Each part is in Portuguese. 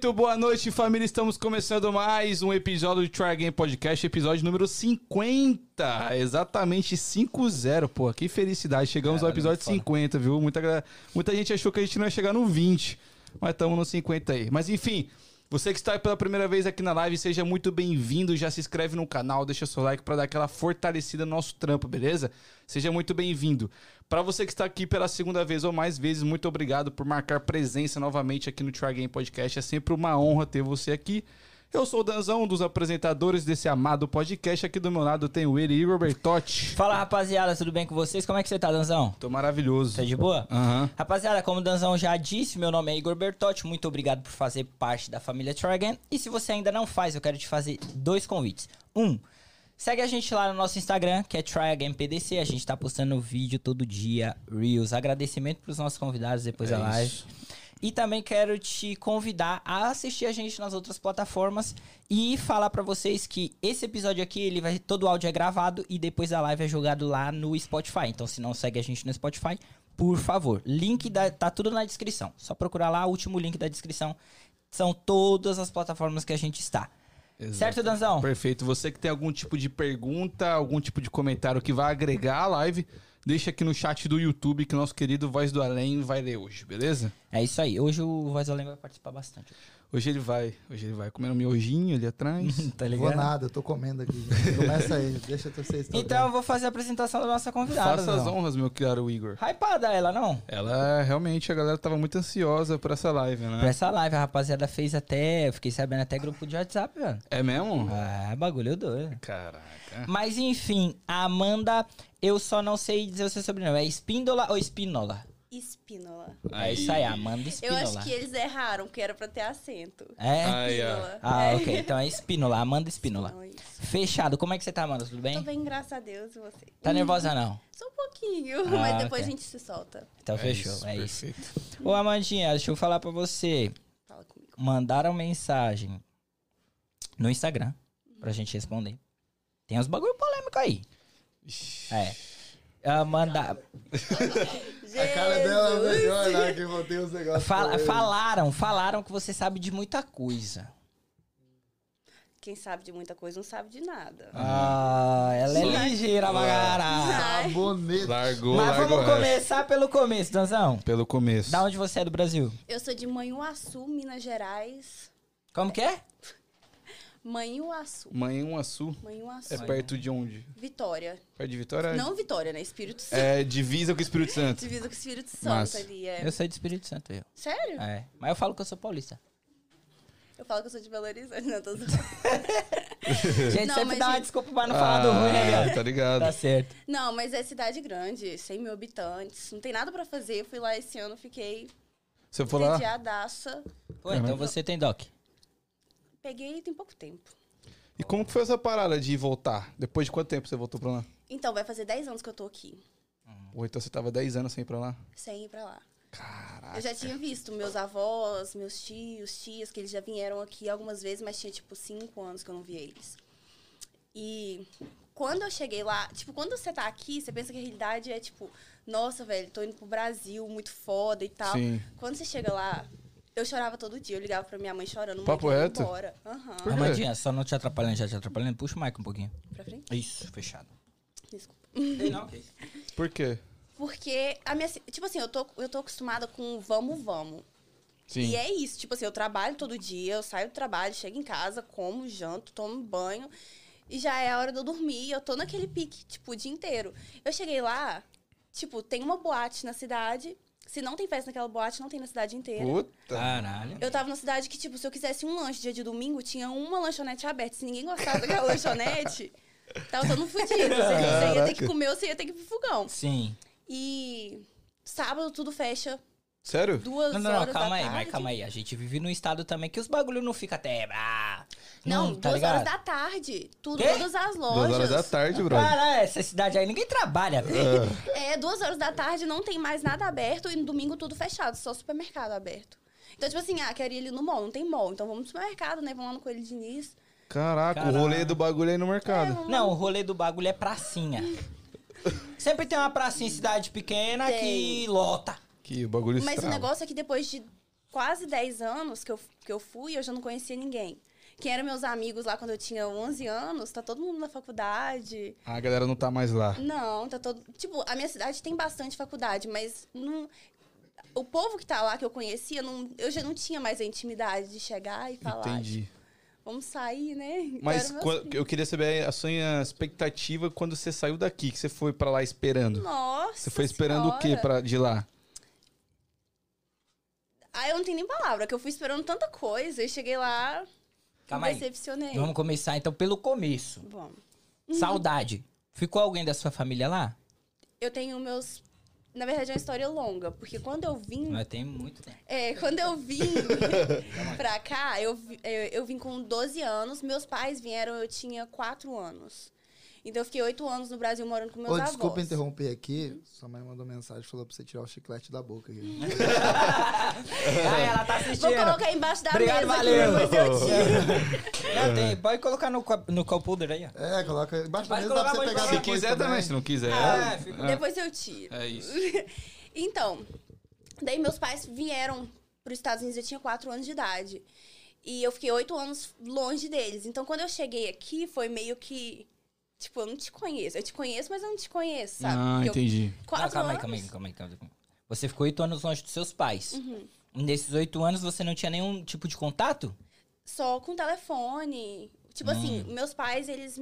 Muito boa noite, família. Estamos começando mais um episódio do Try Game Podcast, episódio número 50. Exatamente 5-0. Pô, que felicidade. Chegamos ao episódio 50, viu? Muita, muita gente achou que a gente não ia chegar no 20, mas estamos no 50 aí. Mas enfim, você que está pela primeira vez aqui na live, seja muito bem-vindo. Já se inscreve no canal, deixa seu like para dar aquela fortalecida no nosso trampo, beleza? Seja muito bem-vindo. Para você que está aqui pela segunda vez ou mais vezes, muito obrigado por marcar presença novamente aqui no Try Game Podcast. É sempre uma honra ter você aqui. Eu sou o Danzão, um dos apresentadores desse amado podcast. Aqui do meu lado tem o ele, Igor Bertotti. Fala rapaziada, tudo bem com vocês? Como é que você tá, Danzão? Tô maravilhoso. Tá de boa? Aham. Rapaziada, como o Danzão já disse, meu nome é Igor Bertotti. Muito obrigado por fazer parte da família Try Again. E se você ainda não faz, eu quero te fazer dois convites. Um, segue a gente lá no nosso Instagram, que é Try Again PDC. A gente tá postando vídeo todo dia, Reels. Agradecimento pros nossos convidados depois É da live. isso. E também quero te convidar a assistir a gente nas outras plataformas e falar pra vocês que esse episódio aqui, ele vai todo o áudio é gravado e depois da live é jogado lá no Spotify. Então, se não segue a gente no Spotify, por favor, link da, tá tudo na descrição. Só procurar lá, o último link da descrição. São todas as plataformas que a gente está. Exato. Certo, Danzão? Perfeito. Você que tem algum tipo de pergunta, algum tipo de comentário que vai agregar a live, deixa aqui no chat do YouTube que o nosso querido Voz do Além vai ler hoje, beleza? É isso aí. Hoje o Voz Além vai participar bastante. Hoje ele vai, hoje ele vai comendo miojinho ali atrás. tá Não vou nada, eu tô comendo aqui. gente. Começa aí, deixa vocês. Então eu vou fazer a apresentação da nossa convidada. Faça as Danzão. honras, meu caro Igor. Hypada ela, não? Ela realmente, a galera tava muito ansiosa por essa live, Pra né? essa live, a rapaziada fez até. Eu fiquei sabendo até grupo de WhatsApp, velho. É mesmo? Ah, bagulho doido. Caraca. Mas enfim, a Amanda, eu só não sei dizer o seu sobrenome. É Espíndola ou Espínola? Espínola. É isso aí, Amanda Eu Espínola. acho que eles erraram, porque era pra ter acento. É? Ah, É. ok. Então é Espínola, Amanda Espínola. Não, isso. Fechado. Como é que você tá, Amanda? Tudo bem? Tô bem, graças a Deus, e você? Tá nervosa não? Só um pouquinho, Ah, mas depois a gente se solta. Então fechou, é isso. perfeito. Ô, Amandinha, deixa eu falar pra você. Fala comigo. Mandaram mensagem no Instagram pra gente responder. Tem uns bagulho polêmico aí. É. Ah, manda... A cara dela é melhor, né? Que eu tenho os negócios. Fala- falaram, falaram que você sabe de muita coisa. Quem sabe de muita coisa não sabe de nada. Ah, ela é ligeira, bagara. Ai. Sabonete. Largou, Mas largou. vamos começar pelo começo, Danzão. Pelo começo. Da onde você é do Brasil? Eu sou de Manhuaçu, Minas Gerais. Como que é? Manhuaçu. Manhuaçu Manhuaçu. é perto de onde? Vitória. Perto de Vitória? Não Vitória, né? Espírito Santo. É divisa com o Espírito Santo. Divisa com o Espírito Santo Massa. ali, é. Eu sou de Espírito Santo, eu. Sério? É. Mas eu falo que eu sou paulista. Eu falo que eu sou de Belo Horizonte, não tô zoando. Gente, Não, sempre mas dá uma gente- desculpa pra não falar do ruim, né, Ah, viado? Tá ligado. Tá certo. Não, mas é cidade grande, 100 mil habitantes. Não tem nada pra fazer. Eu fui lá esse ano, fiquei Você for lá. Pô, então você tem doc. Peguei tem pouco tempo. E como que foi essa parada de voltar? Depois de quanto tempo você voltou pra lá? Então, vai fazer 10 anos que eu tô aqui, Ou então você tava 10 anos sem ir pra lá? sem ir pra lá. Caraca. Eu já tinha visto meus avós, meus tios, tias, que eles já vieram aqui algumas vezes, mas tinha, tipo, 5 anos que eu não via eles. E quando eu cheguei lá, tipo, quando você tá aqui, você pensa que a realidade é, tipo, nossa, velho, tô indo pro Brasil, muito foda e tal. Sim. Quando você chega lá, eu chorava todo dia. Eu ligava pra minha mãe chorando, Papo reto? embora. Aham. Por quê? Amandinha, só não te atrapalhando, já te atrapalhando. Puxa o mic um pouquinho. Pra frente? Isso, fechado. Desculpa. Não, Por quê? Porque a minha. Tipo assim, eu tô, eu tô acostumada com vamos, vamos. Sim. E é isso. Tipo assim, eu trabalho todo dia, eu saio do trabalho, chego em casa, como, janto, tomo banho. E já é a hora de eu dormir. Eu tô naquele pique, tipo, o dia inteiro. Eu cheguei lá, tipo, tem uma boate na cidade. Se não tem festa naquela boate, não tem na cidade inteira. Puta. Caralho. Eu tava numa cidade que, tipo, se eu quisesse um lanche dia de domingo, tinha uma lanchonete aberta. Se ninguém gostava daquela lanchonete, tava todo mundo fudido. Você, você ia ter que comer ou você ia ter que ir pro fogão. Sim. E sábado tudo fecha. Sério? Duas Não, não, não, horas calma da aí, tarde. mas calma aí. A gente vive num estado também que os bagulho não fica até. Ah, Não, tá duas ligado? horas da tarde. Tudo, Quê? todas as lojas. Duas horas da tarde, brother. Cara, essa cidade aí ninguém trabalha, velho. É, duas horas da tarde não tem mais nada aberto e no domingo tudo fechado, só supermercado aberto. Então, tipo assim, ah, quero ir ali no mall, não tem mall. Então vamos no supermercado, né? Vamos lá no Coelho Diniz. Caraca, Caraca. o rolê do bagulho aí no É, mercado. vamos Não, o rolê do bagulho é pracinha. Sempre tem uma pracinha em cidade pequena Tem. que lota. Que bagulho Mas o estrala. negócio é que depois de quase 10 anos que eu, que eu fui, eu já não conhecia ninguém. Quem eram meus amigos lá quando eu tinha 11 anos, tá todo mundo na faculdade. A galera não tá mais lá. Não, tá todo. Tipo, a minha cidade tem bastante faculdade, mas não. O povo que tá lá, que eu conhecia, não, eu já não tinha mais a intimidade de chegar e falar. Entendi. tipo, Vamos sair, né? Mas Quero meus qua- filhos. eu queria saber a sua expectativa quando você saiu daqui, que você foi pra lá esperando. Nossa. Você foi esperando o quê Senhora. pra, de lá? Ah, eu não tenho nem palavra, que eu fui esperando tanta coisa e cheguei lá. Calma me aí. decepcionei. Vamos começar então pelo começo. Saudade. Ficou alguém da sua família lá? Eu tenho meus. Na verdade, é uma história longa, porque quando eu vim. Mas tem muito tempo. É, quando eu vim pra cá, eu, eu, eu vim com 12 anos. Meus pais vieram, eu tinha 4 anos. Então eu fiquei 8 anos no Brasil morando com meus Ô, avós. desculpa interromper aqui. Sua mãe mandou mensagem, falou pra você tirar o chiclete da boca. Aqui. Ah, ela tá assistindo. Vou colocar embaixo da Obrigado, mesa valeu. aqui, depois eu tiro. Não, tem. Pode colocar no, no cup holder aí, ó. É, coloca embaixo da mesa, dá pra você pegar Se quiser também, se não quiser. Ah, fica- Depois eu tiro. É isso. Então, daí meus pais vieram para os Estados Unidos, eu tinha 4 anos de idade. E eu fiquei 8 anos longe deles. Então, quando eu cheguei aqui, foi meio que. Tipo, eu não te conheço. Eu te conheço, mas eu não te conheço, sabe? Ah, Porque eu- entendi. quatro Não, calma aí, anos- calma aí, calma aí, calma aí. Você ficou oito anos longe dos seus pais. Uhum. Nesses oito anos você não tinha nenhum tipo de contato? Só com telefone. Tipo assim, Hum. meus pais, eles.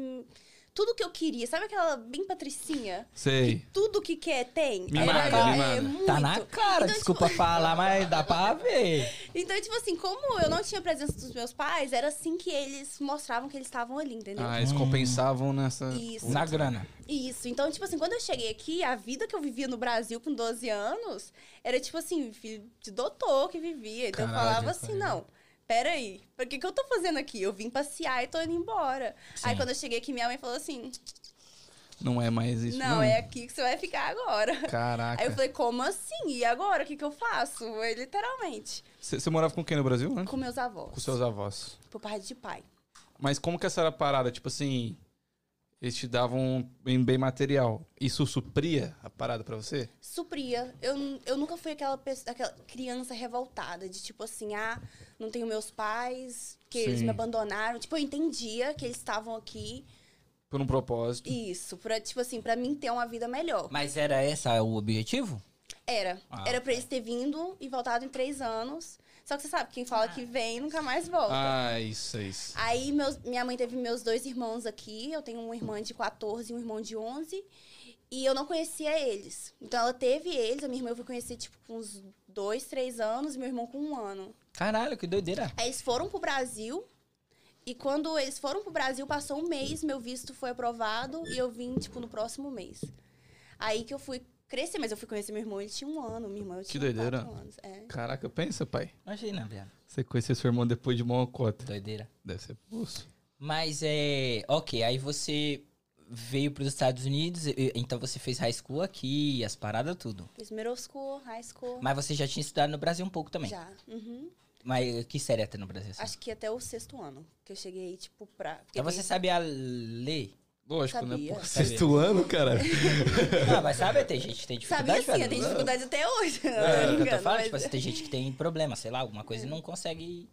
Tudo que eu queria, sabe aquela bem patricinha? Sei. Tudo que quer tem? Mimada, Era- mimada. é, muito. Tá na cara, Então, desculpa falar, mas dá pra ver. Então, tipo assim, como eu não tinha presença dos meus pais, era assim que eles mostravam que eles estavam ali, entendeu? Ah, eles compensavam nessa. Isso. Na grana. Isso. Então, tipo assim, quando eu cheguei aqui, a vida que eu vivia no Brasil com 12 anos era tipo assim, filho de doutor que vivia. Então Caralho, eu falava assim, cara. não. Peraí, o que, que eu tô fazendo aqui? Eu vim passear e tô indo embora. Aí Sim. quando eu cheguei aqui, minha mãe falou assim: Não é mais isso. Não, é aqui que você vai ficar agora. Caraca. Aí eu falei, como assim? E agora? O que, que eu faço? Foi literalmente. Você você morava com quem no Brasil, né? Com meus avós. Com seus avós. Por parte de pai. Mas como que essa era a parada? Tipo assim, eles te davam em bem material. Isso supria a parada pra você? supria. Eu, eu nunca fui aquela, pessoa, aquela criança revoltada, de tipo assim, ah, não tenho meus pais, que eles Sim. me abandonaram. Tipo, eu entendia que eles estavam aqui, Por um propósito. isso, pra, tipo assim, pra mim ter uma vida melhor. Mas era esse o objetivo? Era. Ah, Era pra eles ter vindo e voltado em três anos. Só que você sabe, quem fala que vem nunca mais volta. Ah, isso, é isso. Aí meus, minha mãe teve meus dois irmãos aqui. Eu tenho uma irmã de 14 e um irmão de 11. E eu não conhecia eles. Então ela teve eles. A minha irmã eu fui conhecer, tipo, com uns dois, três anos. E meu irmão com um ano. Caralho, que doideira. Aí eles foram pro Brasil. E quando eles foram pro Brasil, passou um mês, meu visto foi aprovado. E eu vim, tipo, no próximo mês. Aí que eu fui crescer. Mas eu fui conhecer meu irmão, ele tinha um ano. Minha irmã, eu tinha doideira. quatro anos. É. Caraca, pensa, pai. Imagina, viado. Você conhecer seu irmão depois de uma cota. Doideira. Deve ser pulso. Mas é. Ok, aí você veio pros Estados Unidos, então você fez high school aqui, as paradas, tudo. Fiz middle school, high school. Mas você já tinha estudado no Brasil um pouco também. Já. Uhum. Mas que série até no Brasil? assim? Acho que até o sexto ano. Que eu cheguei, tipo, pra. porque Então você sabia ler? Lógico, né? Sabia. Pô, Sabia. sexto ano, cara. Não, mas sabe, tem gente que tem dificuldade. Sabia sim, eu tenho dificuldade até hoje. Não, É, tô o que eu tô falando, mas- tipo assim, tem gente que tem problema, sei lá, alguma coisa e não consegue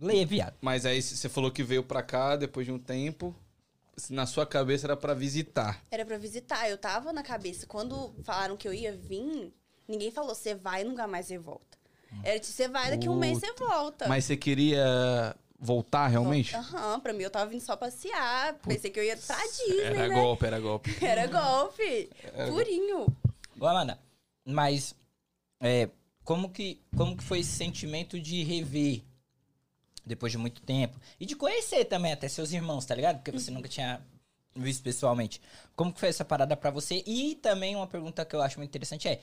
ler, viado. Mas aí você falou que veio pra cá depois de um tempo. Na sua cabeça era pra visitar. Era pra visitar. Eu tava na cabeça. Quando falaram que eu ia vir, ninguém falou, você vai e nunca mais você volta. Era tipo, você vai, daqui um mês você volta. Mas você queria voltar realmente? Aham, pra mim eu tava vindo só passear. Pensei que eu ia pra Disney, Era né? golpe, era golpe. Era golpe. Purinho. Ô, Amanda, mas é, como, que, como que foi esse sentimento de rever depois de muito tempo? E de conhecer também até seus irmãos, tá ligado? Porque você nunca tinha visto pessoalmente. Como que foi essa parada pra você? E também uma pergunta que eu acho muito interessante é,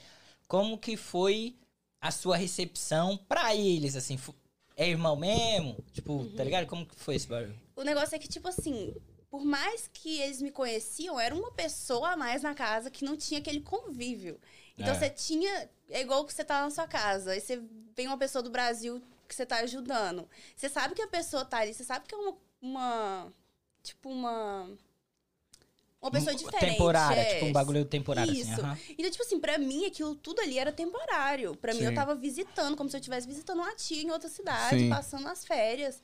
como que foi a sua recepção pra eles, assim? É irmão mesmo? Tipo, tá ligado? Como que foi esse barulho? O negócio é que, tipo assim, por mais que eles me conheciam, era uma pessoa a mais na casa que não tinha aquele convívio. Então É. você tinha. É igual que você tá na sua casa. Aí você vem uma pessoa do Brasil que você tá ajudando. Você sabe que a pessoa tá ali, você sabe que é uma. uma tipo, uma. Uma pessoa diferente. Temporária, é. tipo um bagulho temporário Isso. assim. aham. Então, tipo assim, pra mim, aquilo tudo ali era temporário. Pra mim, Sim. eu tava visitando, como se eu estivesse visitando uma tia em outra cidade, Sim. passando as férias.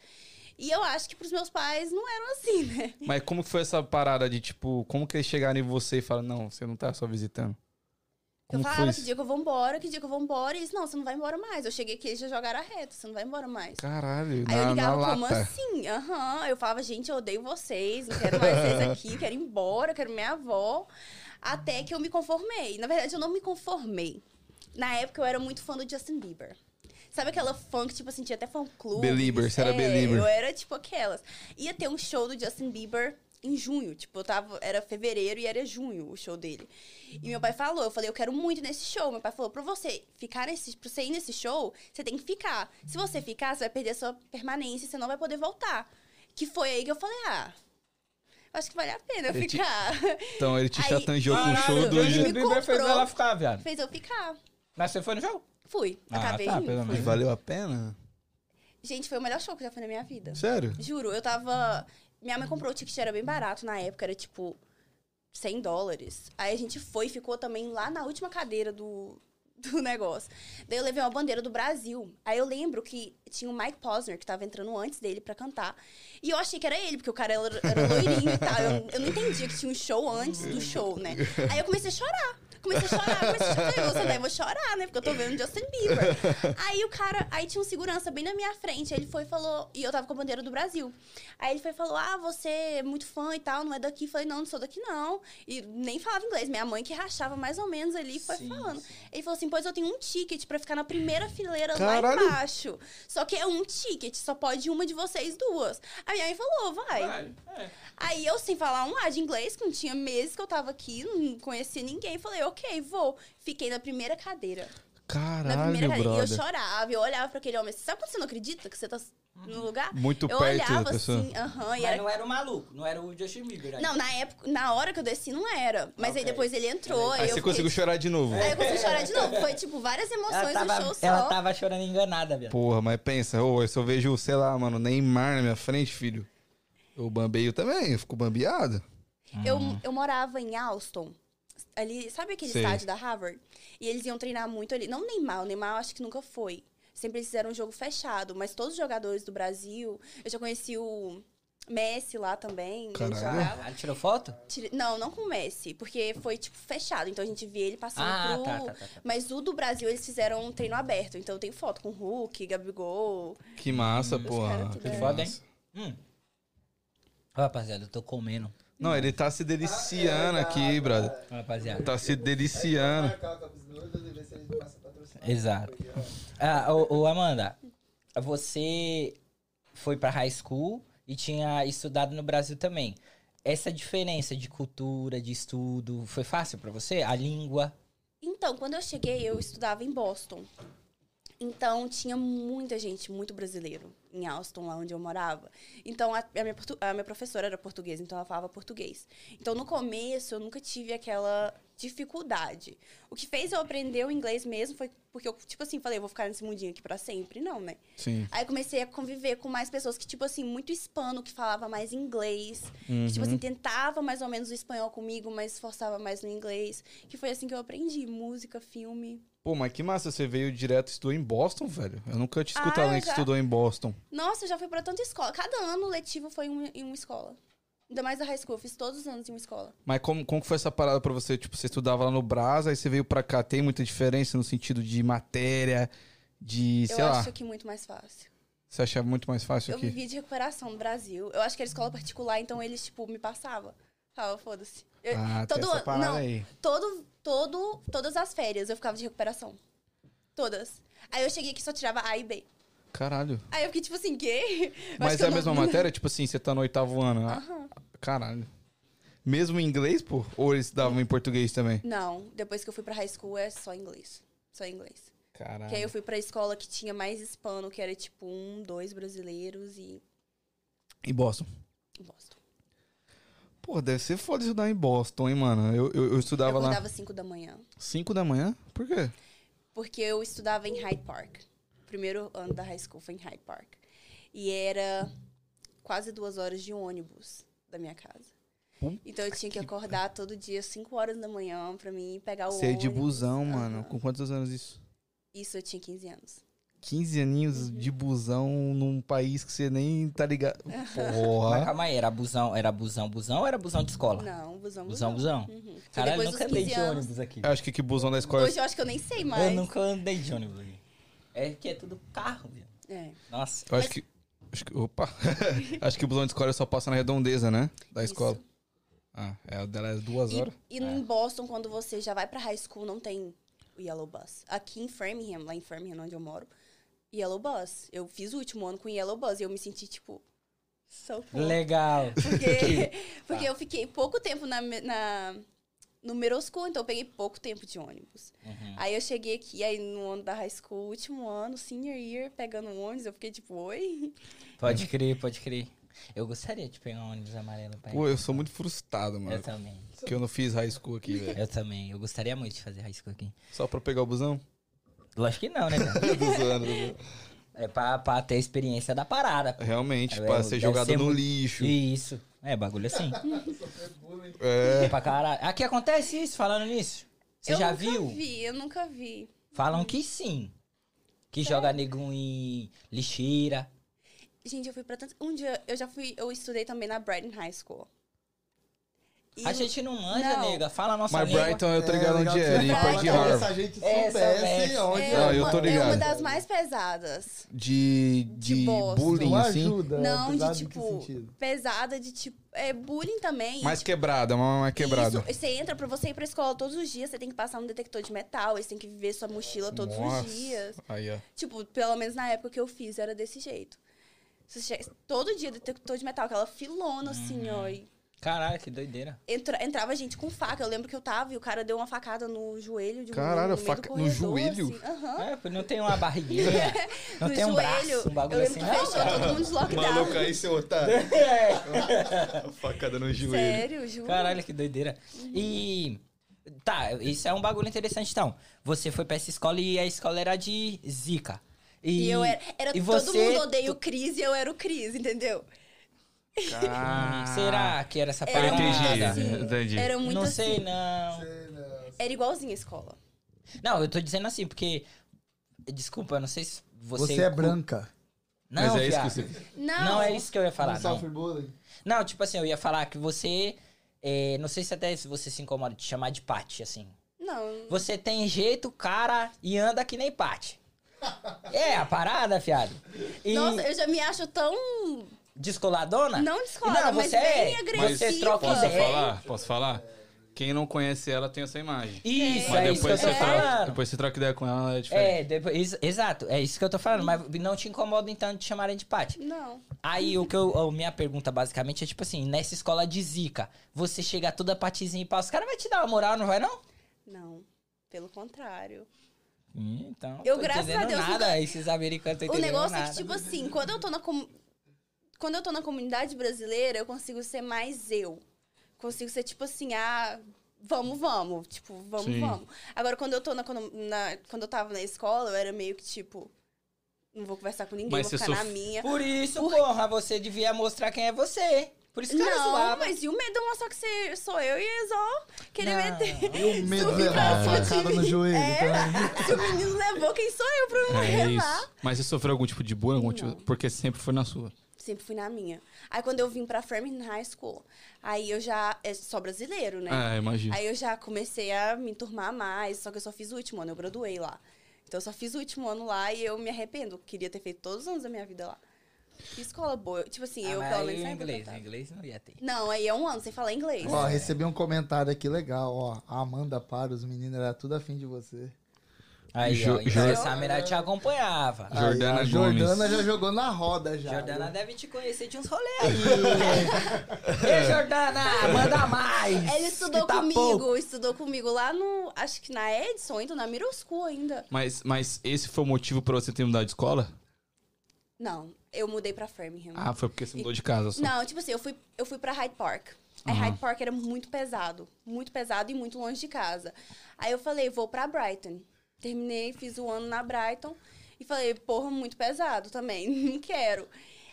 E eu acho que pros meus pais não eram assim, né? Mas como que foi essa parada de, tipo, como que eles chegaram em você e falaram, não, você não tá só visitando? Como eu falava que dia que eu vou embora, que dia que eu vou embora. E eles, não, você não vai embora mais. Eu cheguei aqui, eles já jogaram a reta, você não vai embora mais. Caralho, Aí eu na, na ligava, como lata. assim? Aham. Eu falava, gente, eu odeio vocês, não quero mais vocês aqui, quero ir embora, quero minha avó. Até que eu me conformei. Na verdade, eu não me conformei. Na época, eu era muito fã do Justin Bieber. Sabe aquela fã que, tipo assim, tinha até fã-clube? Belieber, você era É, Belieber. Eu era, tipo, aquelas. Ia ter um show do Justin Bieber em junho. Tipo, eu tava... Era fevereiro e era junho o show dele. E meu pai falou, eu falei, eu quero muito nesse show. Meu pai falou, pra você ficar nesse... Pra você ir nesse show, você tem que ficar. Se você ficar, você vai perder a sua permanência e você não vai poder voltar. Que foi aí que eu falei, ah... eu Acho que vale a pena eu Ele te- ficar. Então ele te Aí- chatangeou com o show do... ele me Bieber fez comprou. ela ficar, viado. Fez eu ficar. Mas você foi no jogo? Fui. Ah, Acabei tá, indo, pelo fui. menos. Valeu a pena? Gente, foi o melhor show que eu já fui na minha vida. Sério? Juro, eu tava. Minha mãe comprou o ticket, era bem barato na época, era tipo 100 dólares. Aí a gente foi e ficou também lá na última cadeira do, do negócio. Daí eu levei uma bandeira do Brasil. Aí eu lembro que tinha o Mike Posner, que tava entrando antes dele pra cantar. E eu achei que era ele, porque o cara era, era loirinho e tal. Eu, eu não entendia que tinha um show antes do show, né? Aí eu comecei a chorar. Comecei a chorar, comecei a chorar. Falei, eu vou chorar, né? Porque eu tô vendo Justin Bieber. Aí o cara, aí tinha um segurança bem na minha frente. Aí ele foi e falou, e eu tava com a bandeira do Brasil. Aí ele foi e falou: Ah, você é muito fã e tal, não é daqui. Eu falei, não, não sou daqui, não. E nem falava inglês. Minha mãe que rachava mais ou menos ali foi Sim, falando. sim. Ele falou assim: pois eu tenho um ticket pra ficar na primeira fileira Caralho. lá embaixo. Só que é um ticket, só pode uma de vocês duas. Aí minha mãe falou, vai. É. Aí eu, sem falar um A de inglês, que não tinha meses que eu tava aqui, não conhecia ninguém, falei, ok, vou. Fiquei na primeira cadeira. na Caralho, primeira cadeira. E eu chorava, eu olhava pra aquele homem. Sabe quando você não acredita que você tá no lugar? Muito eu perto da olhava pessoa. assim, aham, e Mas era não era o maluco, não era o Justin Bieber. aí. não, na época, na hora que eu desci não era. Mas Ok. aí depois ele entrou. Aí eu você fiquei- conseguiu chorar de novo. Aí eu consegui chorar de novo. Foi tipo várias ela emoções no show tava, só. ela tava chorando enganada, viado. Porra, mas pensa, ô, eu vejo, sei lá, mano, Neymar na minha frente, filho, eu bambeio também, eu fico bambeado. Eu, eu morava em Alston. Ali, sabe aquele Sei. estádio da Harvard? E eles iam treinar muito ali. Não o Neymar, o Neymar eu acho que nunca foi. Sempre eles fizeram um jogo fechado. Mas todos os jogadores do Brasil. Eu já conheci o Messi lá também. ele Caralho. jogava. Ela tirou foto? Tire- Não, não com o Messi, porque foi, tipo, fechado. Então a gente via ele passando Ah, pro... tá, tá, tá, tá. Mas o do Brasil, eles fizeram um treino aberto. Então eu tenho foto com o Hulk, Gabigol. Que massa, Hum, tudo que é. Foda, hein? Hum. Rapaziada, eu tô comendo. Não, ele tá se deliciando aqui, brother. Rapaziada. Tá se deliciando. Exato. Ah, ô, ô, Amanda, você foi pra high school e tinha estudado no Brasil também. Essa diferença de cultura, de estudo, foi fácil pra você? A língua? Então, quando eu cheguei, eu estudava em Boston. Então, tinha muita gente, muito brasileiro, em Alston, lá onde eu morava. Então, a, a minha, a minha professora era portuguesa, então ela falava português. Então, no começo, eu nunca tive aquela dificuldade. O que fez eu aprender o inglês mesmo foi porque eu, tipo assim, falei, eu vou ficar nesse mundinho aqui pra sempre. Não, né? Sim. Aí eu comecei a conviver com mais pessoas que, tipo assim, muito hispano, que falava mais inglês. Que, tipo assim, tentava mais ou menos o espanhol comigo, mas esforçava mais no inglês. Que foi assim que eu aprendi. Música, filme. Pô, mas que massa, você veio direto e estudou em Boston, velho? Eu nunca tinha Ah, escutado alguém que já. estudou em Boston. Nossa, eu já fui pra tanta escola. Cada ano letivo foi um- em uma escola. Ainda mais a high school. Eu fiz todos os anos em uma escola. Mas como, como que foi essa parada pra você? Tipo, você estudava lá no Brasa, aí você veio pra cá. Tem muita diferença no sentido de matéria, de, sei eu lá, acho aqui muito mais fácil. você achava muito mais fácil Eu aqui? vivi de recuperação no Brasil. Eu acho que era escola particular, então eles, tipo, me passavam. Falava, foda-se. Ah, todo ano- não, aí. todo, todo, todas as férias eu ficava de recuperação. Todas. Aí eu cheguei aqui e só tirava A e B. Caralho. Aí eu fiquei tipo assim? Eu Mas que é a mesma não- matéria? Tipo assim, você tá no oitavo ano. ah, Aham. Caralho. Mesmo em inglês, pô? Ou eles davam em português também? Não, depois que eu fui pra high school é só inglês. Só inglês. Caralho. Que aí eu fui pra escola que tinha mais hispano, que era tipo um, dois brasileiros e Em Boston. em Boston. Pô, deve ser foda estudar em Boston, hein, mano? Eu, eu, eu estudava eu lá acordava cinco da manhã. 5 da manhã? Por quê? Porque eu estudava em Hyde Park. Primeiro ano da high school foi em Hyde Park. E era quase duas horas de ônibus da minha casa. Então eu tinha que acordar todo dia, 5 horas da manhã, pra mim pegar o de ônibus. busão, Aham. mano. Com quantos anos isso? Isso eu tinha 15 anos. 15 aninhos de busão num país que você nem tá ligado. Mas Porra. calma aí, era busão, era busão, busão ou era busão de escola? Não, busão, Busão, busão. busão. Uhum. Caralho, depois nunca andei de 15 anos- ônibus aqui. Eu acho que que busão da escola. Hoje eu acho que eu nem sei Eu mais. nunca andei de ônibus aqui. É que é tudo carro, viu? É. Nossa. Eu acho que. Acho que opa! acho que o busão de escola só passa na redondeza, né? Da Isso. escola. Ah, é, o dela é duas E, horas. e em Boston, quando você já vai pra high school, não tem o Yellow Bus. Aqui em Framingham, lá em Framingham, onde eu moro, Yellow Bus. Eu fiz o último ano com Yellow Bus e eu me senti, tipo, so cool. Legal. Porque, porque Tá. eu fiquei pouco tempo na, na, no middle school, então eu peguei pouco tempo de ônibus. Uhum. Aí eu cheguei aqui, aí no ano da high school, último ano, senior year, pegando um ônibus, eu fiquei tipo, oi? Pode crer, pode crer. Eu gostaria de pegar um ônibus amarelo pra ir. Pô, eu sou muito frustrado, Eu mano. também. Que eu não fiz high school aqui, velho. Eu também. Eu gostaria muito de fazer high school aqui. Só pra pegar o busão? Lógico que não, né, tô zoando. É pra, pra ter a experiência da parada. pô. Realmente, É, pra deve ser ser jogado no muito- lixo. Isso. É, bagulho assim. É. É pra caralho. Aqui acontece isso, falando nisso. Você eu já nunca viu? vi, eu nunca vi. Falam que sim. Que joga nego em lixeira. Gente, eu fui pra tanto. Um dia eu já fui. Eu estudei também na Brighton High School. E A gente não manja, Não. nega. Fala a nossa Mas língua. Brighton eu tô ligado legal onde é, fala, perto de Harvard. Se a gente É, soubesse soubesse. onde é, Não, eu uma, tô é uma ligado. das mais pesadas. De, de, De Boston. bullying, Não assim. ajuda. Não, apesar de tipo. Pesada, de tipo. É bullying também. Mais e, quebrada, uma mais quebrada. Isso, você entra pra você ir pra escola todos os dias, você tem que passar um detector de metal, você tem que ver sua mochila todos Nossa. os dias. Aí, ó. Tipo, pelo menos na época que eu fiz, era desse jeito. Você chega- todo dia detector de metal, aquela filona assim, Uhum. ó. E Caralho, que doideira. entra- entrava gente com faca. Eu lembro que eu tava e o cara deu uma facada no joelho de um Caralho, no faca do no corredor, joelho? assim. Aham. É, não tem uma barriguinha. não no tem um joelho. braço, um bagulho eu assim. Não, fechou todo mundo de lockdown. aí, seu otário. É. Facada no joelho. Sério, juro. Caralho, que doideira. E. Tá, isso é um bagulho interessante então. Você foi pra essa escola e a escola era de Zika. E, E eu era. era e todo você- mundo odeia o Cris e eu era o Cris, entendeu? Será que era essa Era parada? muito entendi, assim. entendi. Era muito Não assim. sei, não. Era igualzinho a escola. Não, eu tô dizendo assim, porque. Desculpa, eu não sei se você. Você é branca. Não, Mas é isso que você. Não. Não é isso que eu ia falar, não não. sofre bullying. Não, tipo assim, eu ia falar que você. é, não sei se até se você se incomoda de chamar de Pati, assim. Não. Você tem jeito, cara, e anda que nem Pati. É, a parada, fiado. E Nossa, eu já me acho tão. Descoladona? Não descolada, Não, mas você bem é. agressiva. Você troca Posso ideia. falar? Posso falar? Quem não conhece ela tem essa imagem. Isso, Mas é isso que eu depois tô você, troca, depois você troca ideia com ela, ela é diferente. É, depois, ex- exato, é isso que eu tô falando, mas não te incomoda então de chamarem de Pati. Não. Aí o que eu, a minha pergunta basicamente é tipo assim, nessa escola de zica, você chega toda patizinha e pau, os caras vão te dar uma moral, não vai não? Não. Pelo contrário. Então, Eu, graças a Deus, nada, nunca- esses americanos O negócio nada. é que, tipo assim, quando eu tô na com... quando eu tô na comunidade brasileira, eu consigo ser mais eu. Consigo ser tipo assim, ah, vamos, vamos. Tipo, vamos, Sim. vamos. Agora, quando eu tô na, quando, na- quando eu tava na escola, eu era meio que tipo, não vou conversar com ninguém, Mas vou ficar na sof- minha. Por isso, Por- porra, você devia mostrar quem é você. Por isso que ela Não, zoava. mas e o medo de mostrar que você, sou eu e é só querer Não. meter. E o medo de Subir levar cima facada de no joelho É. Se o menino levou, quem sou eu pra não É levar? isso. Mas você sofreu algum tipo de bullying? Algum tipo... Porque sempre foi na sua. Sempre fui na minha. Aí quando eu vim pra Framingham High School, aí eu já. É só brasileiro, né? Ah, imagina. Aí eu já comecei a me enturmar mais, só que eu só fiz o último ano, eu graduei lá. Então eu só fiz o último ano lá e eu me arrependo. Queria ter feito todos os anos da minha vida lá. Que escola boa. Tipo assim, Ah, eu pelo menos saí inglês, inglês não ia ter. Não, aí é um ano sem falar inglês. Ó, recebi um comentário aqui legal, ó. A Amanda para, os meninos era tudo afim de você. Aí, Jo- ó, então Jo- a Samira te acompanhava. Aí, Jordana a Jordana Gomes. já jogou na roda já. Jordana viu? deve te conhecer de uns rolês aí. Ei, Jordana, manda mais. Ele estudou tá comigo, pouco. estudou comigo lá no. Acho que na Edson, ainda na Middle School ainda. Mas, mas esse foi o motivo pra você ter mudado de escola? Não, eu mudei pra Framingham. Ah, foi porque você mudou de casa só. Não, tipo assim, eu fui, eu fui pra Hyde Park. Aí Aham. Hyde Park era muito pesado. Muito pesado e muito longe de casa. Aí eu falei, vou pra Brighton. Terminei, fiz o ano na Brighton. E falei, porra, muito pesado também. Não quero.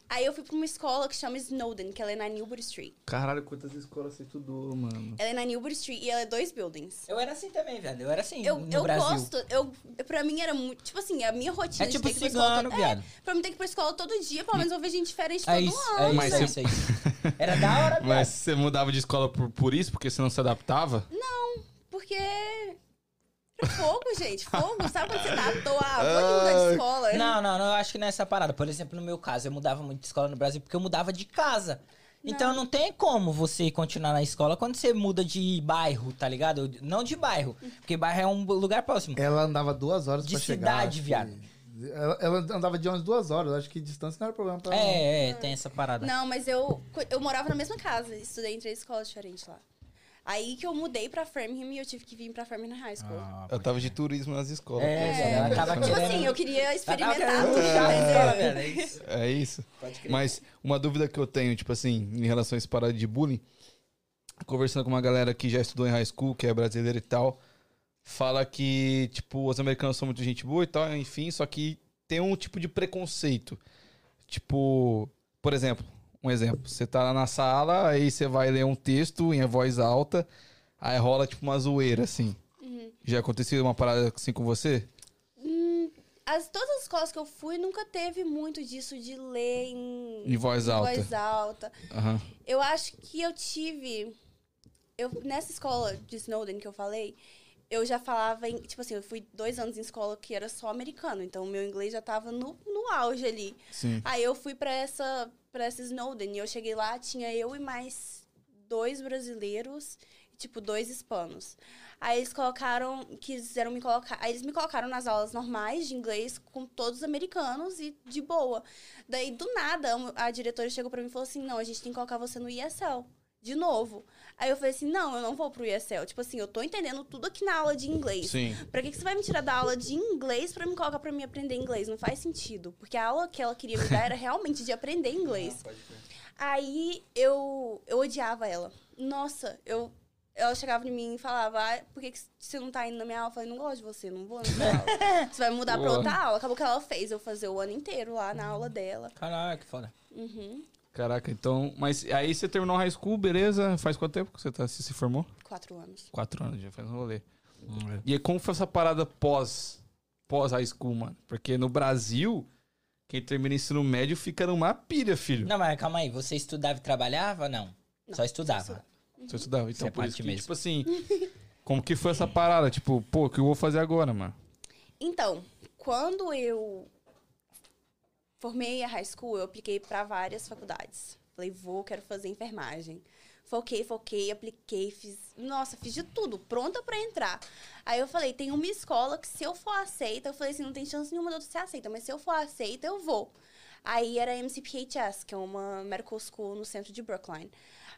Aí eu fui pra uma escola que chama Snowden, que ela é na Newbury Street. Caralho, quantas escolas você estudou, mano. Ela é na Newbury Street e ela é dois buildings. Eu era assim também, velho. Eu era assim Eu, no eu Brasil. gosto, eu, pra mim era muito. Tipo assim, a minha rotina É de tipo ter que ir pra escola cigano, todo-. É, pra mim ter que ir pra escola todo dia, pelo menos eu ver gente diferente É todo isso, ano. é isso, Mas é você- isso, é isso. Era da hora, viado. Mas você mudava de escola por, por isso? Porque você não se adaptava? Porque. É Fogo, gente, fogo. Sabe quando você tá à toa? Ah, vou mudar de escola. Não, não, não, eu acho que não é essa parada. Por exemplo, no meu caso, eu mudava muito de escola no Brasil porque eu mudava de casa. Então não tem como você continuar na escola quando você muda de bairro, tá ligado? Não de bairro, porque bairro é um lugar próximo. Ela andava duas horas De pra chegar. cidade, que- viado. Ela, ela andava de umas duas horas. Acho que distância não era problema pra ela. É, é, tem essa parada. Não, mas eu, eu morava na mesma casa, estudei em três escolas diferentes lá. Aí que eu mudei pra Framingham e eu tive que vir pra Framingham High School. Ah, Eu tava de turismo nas escolas. É, ela tava tipo querendo... assim, eu queria experimentar tudo, entendeu? é isso. É isso. Pode crer. Mas uma dúvida que eu tenho, tipo assim, em relação a esse parada de bullying, conversando com uma galera que já estudou em high school, que é brasileira e tal, fala que, tipo, os americanos são muito gente boa e tal, enfim, só que tem um tipo de preconceito. Tipo, por exemplo, um exemplo, você tá lá na sala, aí você vai ler um texto em voz alta, aí rola tipo uma zoeira, assim. Já aconteceu uma parada assim com você? Hum, as, todas as escolas que eu fui nunca teve muito disso de ler em, Em voz em alta. voz alta. Aham. Eu acho que eu tive. Eu, nessa escola de Snowden que eu falei, eu já falava em. Tipo assim, eu fui dois anos em escola que era só americano. Então o meu inglês já tava no, no auge ali. Sim. Aí eu fui pra essa, pra Snowden e eu cheguei lá, tinha eu e mais dois brasileiros tipo, dois hispanos. Aí eles colocaram, quiseram me colocar. Aí eles me colocaram nas aulas normais de inglês com todos os americanos e de boa. Daí, do nada, a diretora chegou pra mim e falou assim: não, a gente tem que colocar você no ESL. De novo. Aí eu falei assim: não, eu não vou pro ESL. Tipo assim, eu tô entendendo tudo aqui na aula de inglês. Sim. Pra que, que você vai me tirar da aula de inglês pra me colocar pra mim aprender inglês? Não faz sentido. Porque a aula que ela queria me dar era realmente de aprender inglês. Aí eu, eu odiava ela. Nossa, eu. Ela chegava em mim e falava, ah, por que, que você não tá indo na minha aula? Eu falei, não gosto de você, não vou na sua aula. Você vai mudar pra Boa. outra aula. Acabou que ela fez eu fazer o ano inteiro lá na aula dela. Caralho, que foda. Uhum. Caraca, então. Mas aí você terminou high school, beleza? Faz quanto tempo que você tá, se, se formou? Quatro anos. Quatro anos, já faz um rolê. E aí, como foi essa parada pós, pós high school, mano? Porque no Brasil, quem termina ensino médio fica numa pilha, filho. Não, mas calma aí, você estudava e trabalhava? Não. Não, Só estudava. só Você estudava. Então, Isso é por isso parte que, mesmo. tipo assim, como que foi essa parada? Tipo, pô, o que eu vou fazer agora, mano? Então, quando eu formei a high school, eu apliquei para várias faculdades. Falei, vou, quero fazer enfermagem. Foquei, foquei, apliquei, fiz. Nossa, fiz de tudo, pronta para entrar. Aí eu falei, tem uma escola que se eu for aceita, eu falei assim, não tem chance nenhuma de eu ser aceita, mas se eu for aceita, eu vou. Aí era a MCPHS, que é uma medical school no centro de Brookline.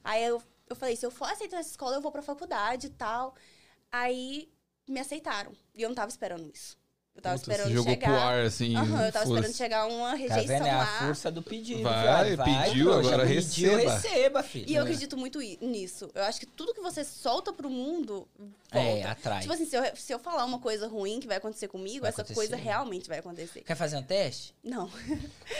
Aí eu, eu falei, se eu for aceita nessa escola, eu vou pra faculdade e tal. Aí me aceitaram. E eu não tava esperando isso. Eu tava Puta, esperando jogou chegar. pro ar, assim. Aham, eu tava foda-se. esperando chegar uma Tá rejeição vendo? É a lá. força do pedido, Vai, viado. pediu, trouxa. agora Pediu, receba. receba, filho. E eu acredito muito nisso. Eu acho que tudo que você solta pro mundo volta. É, atrai. Tipo assim, se eu, se eu falar uma coisa ruim que vai acontecer comigo, Vai essa acontecer. coisa realmente vai acontecer. Quer fazer um teste? Não.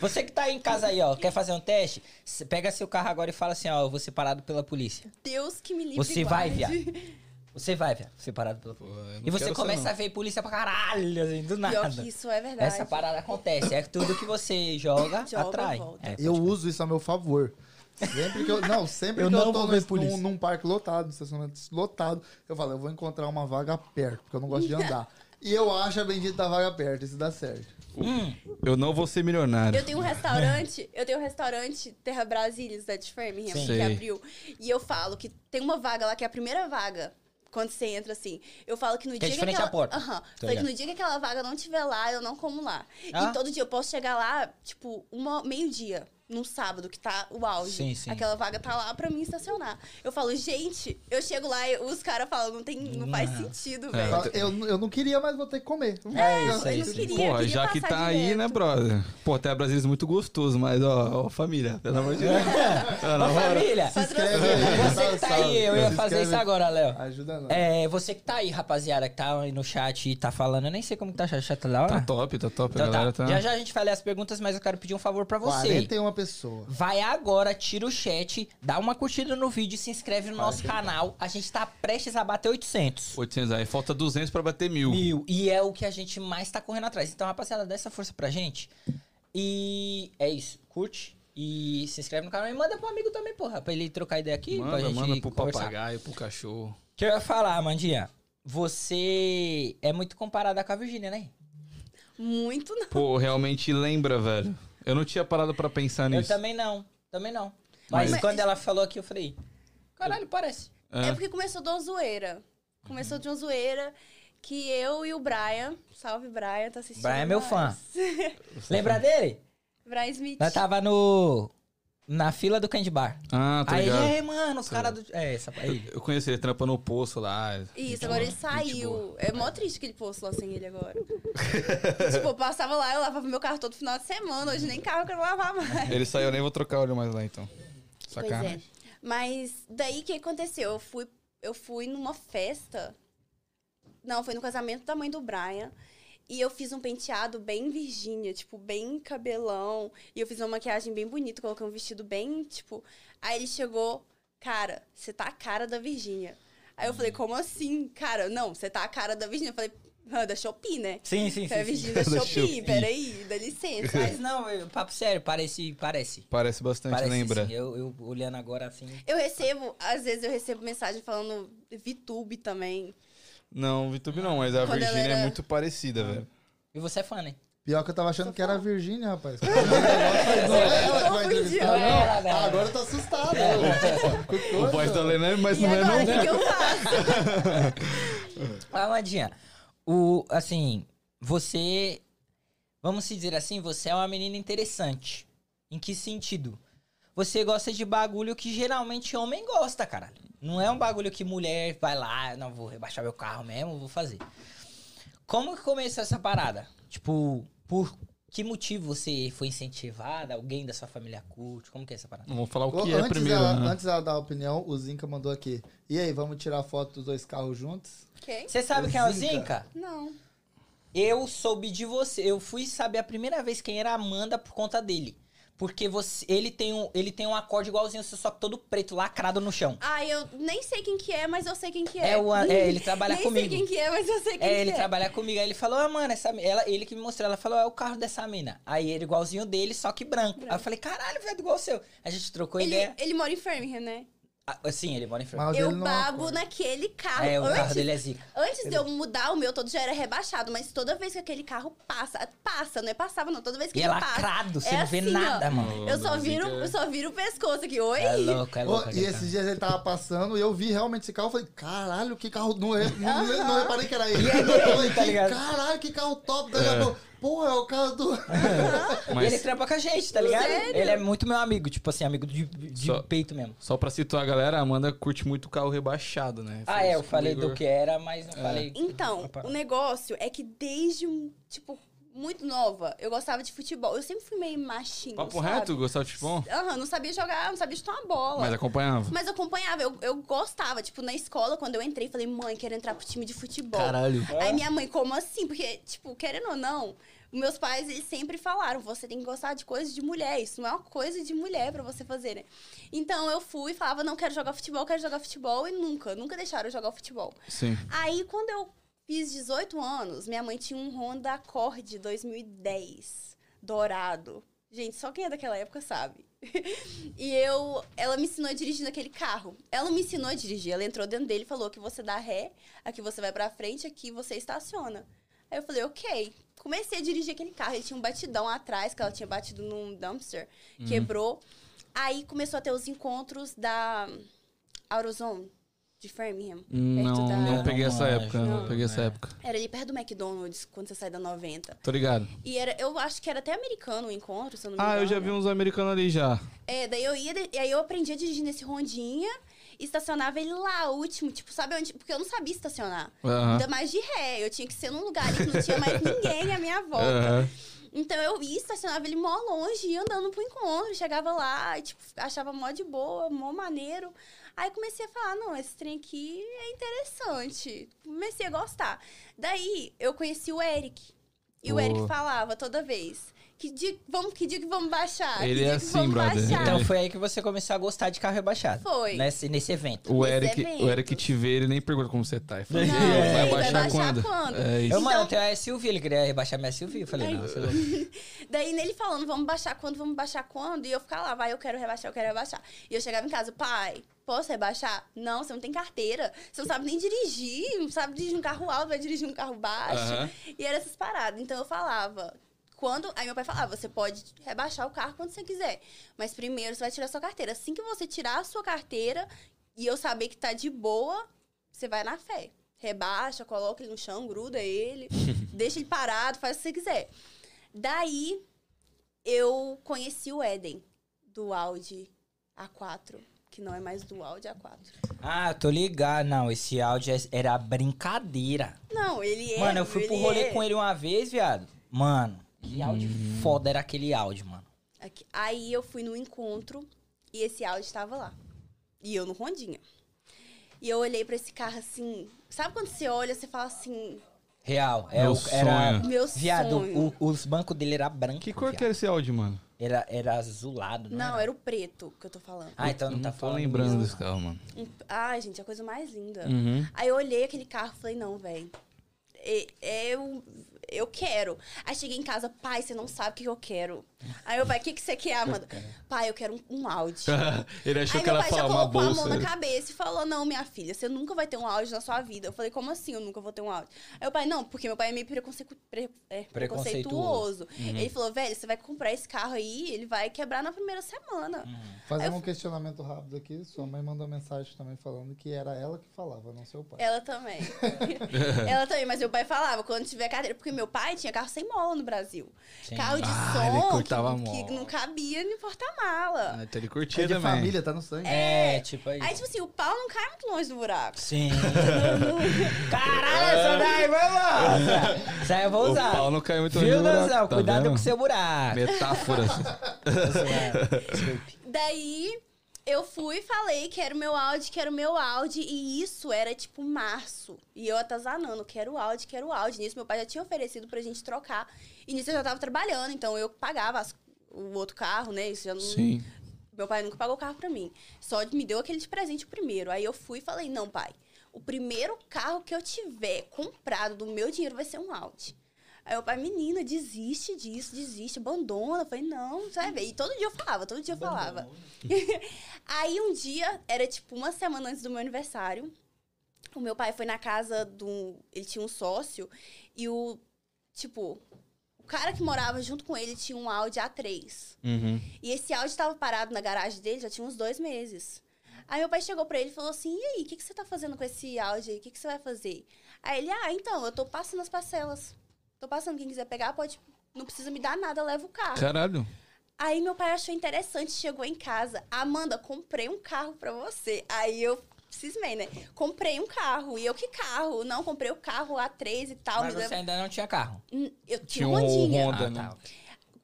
Você que tá aí em casa aí, ó, quer fazer um teste? Pega seu carro agora e fala assim, ó, eu vou ser parado pela polícia. Deus que me livre. Você vai, viado. Você vai, viado, ser parado pela polícia. Pô, E você ser, começa a ver polícia pra caralho, assim, do Pior nada. que isso é verdade. Essa parada acontece. É tudo que você joga, Joga, atrai. É, Eu uso isso a meu favor. Sempre que eu. Não, sempre Eu que não eu tô vou num, ver polícia. num, parque lotado, estacionamento lotado, eu falo, eu vou encontrar uma vaga perto, porque eu não gosto de andar. e eu acho a bendita vaga perto, isso dá certo. Hum, Eu não vou ser milionário. Eu tenho um restaurante, eu tenho um restaurante Terra Brasília, da de Framingham, Sim. que abriu. E eu falo que tem uma vaga lá, que é a primeira vaga. Quando você entra assim, eu falo que no Que é dia de que aquela... porta. Aham. Tô Falei que no dia que aquela vaga não tiver lá, eu não como lá. Ah? E todo dia eu posso chegar lá, tipo, uma meio-dia. Num sábado, que tá o auge. Sim, sim. Aquela vaga tá lá pra mim estacionar. Eu falo, gente, eu chego lá e os caras falam, não, tem, não faz Não. sentido, É. velho. Eu, eu não queria, mas vou ter que comer. É Eu isso aí. não sim. queria, Porra, queria já que tá aí, né, brother? Pô, tem a Brasília muito gostoso, mas ó, ó, família, pelo amor de Deus. Na Ô, moral. família, Se inscreve aí. você que tá aí, eu ia fazer isso agora, Léo. Ajuda nós. É, você que tá aí, rapaziada, que tá aí no chat e tá falando, eu nem sei como que tá o chat, chat tá. Tá top, tá top, Então galera tá. tá... Já já a gente vai ler as perguntas, mas eu quero pedir um favor pra você. 41 pessoas. Vai agora, tira o chat, dá uma curtida no vídeo e se inscreve no nosso canal. A gente tá prestes a bater 800. 800 aí, falta 200 pra bater mil. Mil. E é o que a gente mais tá correndo atrás. Então, rapaziada, dá essa força pra gente. E é isso. Curte e se inscreve no canal. E manda pro amigo também, porra, pra ele trocar ideia aqui. pra Manda, gente manda pro conversar. papagaio, pro cachorro. que eu ia falar, Mandinha? Você é muito comparada com a Virgínia, né? Muito não. Pô, realmente lembra, velho. Eu não tinha parado pra pensar Eu nisso. também não. Também não. Mas, Mas- quando ela falou aqui, eu falei... Caralho, parece. É. É. porque começou de uma zoeira. Começou de uma zoeira que eu e o Brian, salve Brian, tá assistindo. Brian é meu nós. fã. Lembra dele? Brian Smith. Nós tava no... Na fila do Candy Bar. Ah, tá aí, ligado. é, mano, os caras do... É, essa... Aí. Eu conheci ele trampa no poço lá. Isso, Gente agora boa, ele boa. saiu. É mó triste que ele posto lá sem ele agora. tipo, eu passava lá, eu lavava meu carro todo final de semana. Hoje nem carro eu quero lavar mais. Ele saiu, eu nem vou trocar óleo mais lá então. Pois Sacanagem. é. Mas daí o que aconteceu? Eu fui, eu fui numa festa. Não, foi no casamento da mãe do Brian. E eu fiz um penteado bem Virgínia, tipo, bem cabelão. E eu fiz uma maquiagem bem bonita, coloquei um vestido bem, tipo. Aí ele chegou, cara, você tá a cara da Virgínia. Aí eu falei, como assim? Cara, não, você tá a cara da Virgínia. Eu falei, ah, da Shopee, né? Sim, sim, Você é sim. sim. Virgínia da Da Shopee, Shopee. peraí, dá licença. Mas não, eu- papo sério, parece... Parece. Parece bastante, Parece lembra? sim. Eu, eu olhando agora assim... Eu recebo, às vezes eu recebo mensagem falando VTube também. Não, VTube não, mas a Quando ela Virgínia é era- muito parecida, velho. E você é fã, né? Pior que eu tava achando que era a. Virgínia, rapaz. Não é ela que vai entrevistar, Não ela. Agora eu tô assustado. O voz da Lena é, mas E não é agora, o que, que eu faço? Amadinha, o, assim, você, vamos se dizer assim, você é uma menina interessante. Em que sentido? Você gosta de bagulho que geralmente homem gosta, cara. Não é um bagulho que mulher vai lá, não vou rebaixar meu carro mesmo, vou fazer. Como que começou essa parada? Tipo, por que motivo você foi incentivada? Alguém da sua família curte? Como que é essa parada? Vamos falar o que é antes, primeiro, ela, né? antes dela dar a opinião, o Zinca mandou aqui. E aí, vamos tirar foto dos dois carros juntos? Quem? Você sabe O quem é o. Zinca? Não. Eu soube de você. Eu fui saber a primeira vez quem era a Amanda por conta dele. Porque você, ele, tem um, ele tem um acorde igualzinho só que todo preto, lacrado no chão. Ah, eu nem sei quem que é, mas eu sei quem que é. É, o, é ele trabalha nem comigo. sei quem que é, mas eu sei quem É, que ele é. trabalha comigo. Aí ele falou, ah, mano, essa, ela, ele que me mostrou. Ela falou, é o carro dessa mina. Aí ele igualzinho dele, só que branco. Aí eu falei, caralho, velho, igual o seu. A gente trocou Ele, ideia. ele mora em Framingham, né? Ah, sim, ele mora em frente. Mas eu ele não babo acorda. naquele carro. É, o antes, carro dele é zica. Antes de eu mudar, o meu todo já era rebaixado, mas toda vez que aquele carro passa, passa, não é passava não, toda vez que E é ele passa. lacrado, você é não vê assim, ó. nada, mano. Eu só Não, viro, é- eu só viro o pescoço aqui. Oi? É louco, é louco. e aquele esses carro. dias ele tava passando e eu vi realmente esse carro. Eu falei, caralho, que carro. Não, re- não, re- não reparei que era ele. E é eu dele, falei, tá ligado? caralho, que carro top. Daí a pouco, Porra, é o carro do. E Mas ele trampa com a gente, tá ligado? Sério? Ele é muito meu amigo, tipo assim, amigo de, de Só- peito mesmo. só pra situar a galera, a Amanda curte muito carro rebaixado, né? Ah, Foi é, eu o falei Igor- do que era, mas não falei. Então, Opa. o negócio é que desde, um, tipo, muito nova, eu gostava de futebol. Eu sempre fui meio machinho, Papo sabe? reto, gostava de futebol? Aham, não sabia jogar, não sabia chutar uma bola. Mas acompanhava. Mas acompanhava, eu, eu gostava. Tipo, na escola, quando eu entrei, falei, mãe, quero entrar pro time de futebol. Caralho. Aí minha mãe, como assim? Porque, tipo, querendo ou não, meus pais, eles sempre falaram, você tem que gostar de coisas de mulher. Isso não é uma coisa de mulher pra você fazer, né? Então eu fui e falava, não quero jogar futebol, quero jogar futebol. E nunca, nunca deixaram eu jogar futebol. Sim. Aí, quando eu fiz 18 anos, minha mãe tinha um Honda Accord 2010, dourado. Gente, só quem é daquela época sabe. e eu, ela me ensinou a dirigir naquele carro. Ela me ensinou a dirigir. Ela entrou dentro dele e falou que você dá ré, aqui você vai pra frente, aqui você estaciona. Aí eu falei, ok. Comecei a dirigir aquele carro. Ele tinha um batidão atrás, que ela tinha batido num dumpster, quebrou. Aí começou a ter os encontros da AutoZone. de Framingham. Não, da... não peguei essa manjo. época. Não Não. peguei essa É. época. Era ali perto do McDonald's, quando você sai da 90. Tô ligado. E era, eu acho que era até americano o encontro, se eu não me Ah, engano. eu já vi uns americanos ali já. É, daí eu ia, e aí eu aprendi a dirigir nesse rondinha estacionava ele lá, último, tipo, sabe onde? Porque eu não sabia estacionar. Aham. Ainda mais de ré. Eu tinha que ser num lugar que não tinha mais ninguém à minha volta. Aham. Então eu ia, estacionava ele mó longe, ia andando pro encontro, chegava lá e, tipo, achava mó de boa, mó maneiro. Aí comecei a falar, não, esse trem aqui é interessante. Comecei a gostar. Daí eu conheci o Eric. E o Pô. Eric falava toda vez. Que dia, vamos, que dia que vamos baixar? Ele que dia é que assim, vamos brother. baixar? Então foi aí que você começou a gostar de carro rebaixado. Foi. Nesse, nesse evento. O Nesse Eric, evento. o Eric te vê, ele nem pergunta como você tá. Ele fala, Não, "E aí, ele vai vai baixar baixar quando? quando? É isso. Eu, mano, Então- eu tenho a SUV, ele queria rebaixar minha SUV. Eu falei, não, você não. Daí nele falando, vamos baixar quando, vamos baixar quando? E eu ficar lá, vai, eu quero rebaixar, eu quero rebaixar. E eu chegava em casa, pai, posso rebaixar? Não, você não tem carteira. Você não sabe nem dirigir, não sabe dirigir um carro alto, vai dirigir um carro baixo. E era essas paradas. Então eu falava. Quando. Aí meu pai falava, você pode rebaixar o carro quando você quiser. Mas primeiro você vai tirar sua carteira. Assim que você tirar a sua carteira e eu saber que tá de boa, você vai na fé. Rebaixa, coloca ele no chão, gruda ele, deixa ele parado, faz o que você quiser. Daí eu conheci o Eden do Audi A4, que não é mais do Audi A4. Ah, tô ligado. Não, esse áudio é- era brincadeira. Não, ele é. Mano, eu fui pro rolê é. com ele uma vez, viado. Mano, que áudio Hum. foda era aquele áudio, mano. Aqui. Aí eu fui no encontro e esse áudio estava lá. E eu no Rondinha. E eu olhei pra esse carro assim. Sabe quando você olha, você fala assim, Real. É, Meu o- era. meu Viado, sonho. o- os bancos dele era branco. Que cor viado. que era esse áudio, mano? Era, era azulado, não, Não, era o preto que eu tô falando. Ah, então não, não tá tô falando lembrando desse carro, mano. Um- Ai, gente, a coisa mais linda. Uhum. Aí eu olhei aquele carro e falei, não, velho. Eu, eu quero. Aí cheguei em casa, pai, você não sabe o que eu quero. Aí meu pai, o que, que você quer, Amanda? Pai, eu quero um, um Audi. ele achou Aí que meu ela pai já falava uma colocou a bolsa. mão na cabeça e falou: Não, minha filha, você nunca vai ter um Audi na sua vida. Eu falei: Como assim eu nunca vou ter um Audi? Aí o pai: Não, porque meu pai é meio preconce... pre- é, Preconceituoso. preconceituoso. Ele falou: Velho, você vai comprar esse carro aí, ele vai quebrar na primeira semana. Fazendo um questionamento rápido aqui, sua mãe mandou mensagem também falando que era ela que falava, não seu pai. Ela também. Ela também, mas meu pai falava: Quando tiver carteira, porque meu pai tinha carro sem mola no Brasil. Sim. Carro de Ah, som que, que não cabia no porta-mala. Ah, então ele É curtia de também. família, tá no sangue. É, tipo aí. Aí, tipo assim, o pau não cai muito longe do buraco. Sim. Caralho, essa daí, vai lá. Essa aí eu vou O usar. pau não caiu muito Viu, longe do buraco, Danzão? tá Cuidado vendo? com o seu buraco. Metáforas. Desculpe. Daí eu fui e falei que era o meu Audi, que era o meu Audi. E isso era tipo março. E eu atazanando, quero o Audi, quero o Audi. Nisso meu pai já tinha oferecido pra gente trocar. E nisso eu já tava trabalhando, então eu pagava as- o outro carro, né? Isso já não, Sim. Meu pai nunca pagou o carro pra mim. Só me deu aquele de presente primeiro. Aí eu fui e falei: não, pai, o primeiro carro que eu tiver comprado do meu dinheiro vai ser um Audi. Aí o pai, menina, desiste disso, desiste, abandona. Eu falei, não, você vai ver. E todo dia eu falava, todo dia eu falava. Aí um dia, era tipo uma semana antes do meu aniversário, o meu pai foi na casa do. Ele tinha um sócio e o. Tipo, o cara que morava junto com ele tinha um Audi A3. Uhum. E esse Audi tava parado na garagem dele já tinha uns dois meses. Aí meu pai chegou pra ele e falou assim: E aí, o que, que você tá fazendo com esse Audi aí? O que, que você vai fazer? Aí ele: Ah, então, eu tô passando as parcelas. Tô passando, quem quiser pegar, pode. Não precisa me dar nada, leva o carro. Caralho. Aí meu pai achou interessante, chegou em casa. Amanda, comprei um carro pra você. Aí eu cismei, né? Comprei um carro. E eu, que carro? Não, comprei o carro A3 e tal. Mas você leva- ainda não tinha carro. Hum, Eu tinha Tinha um. Honda, Ah, né? tá.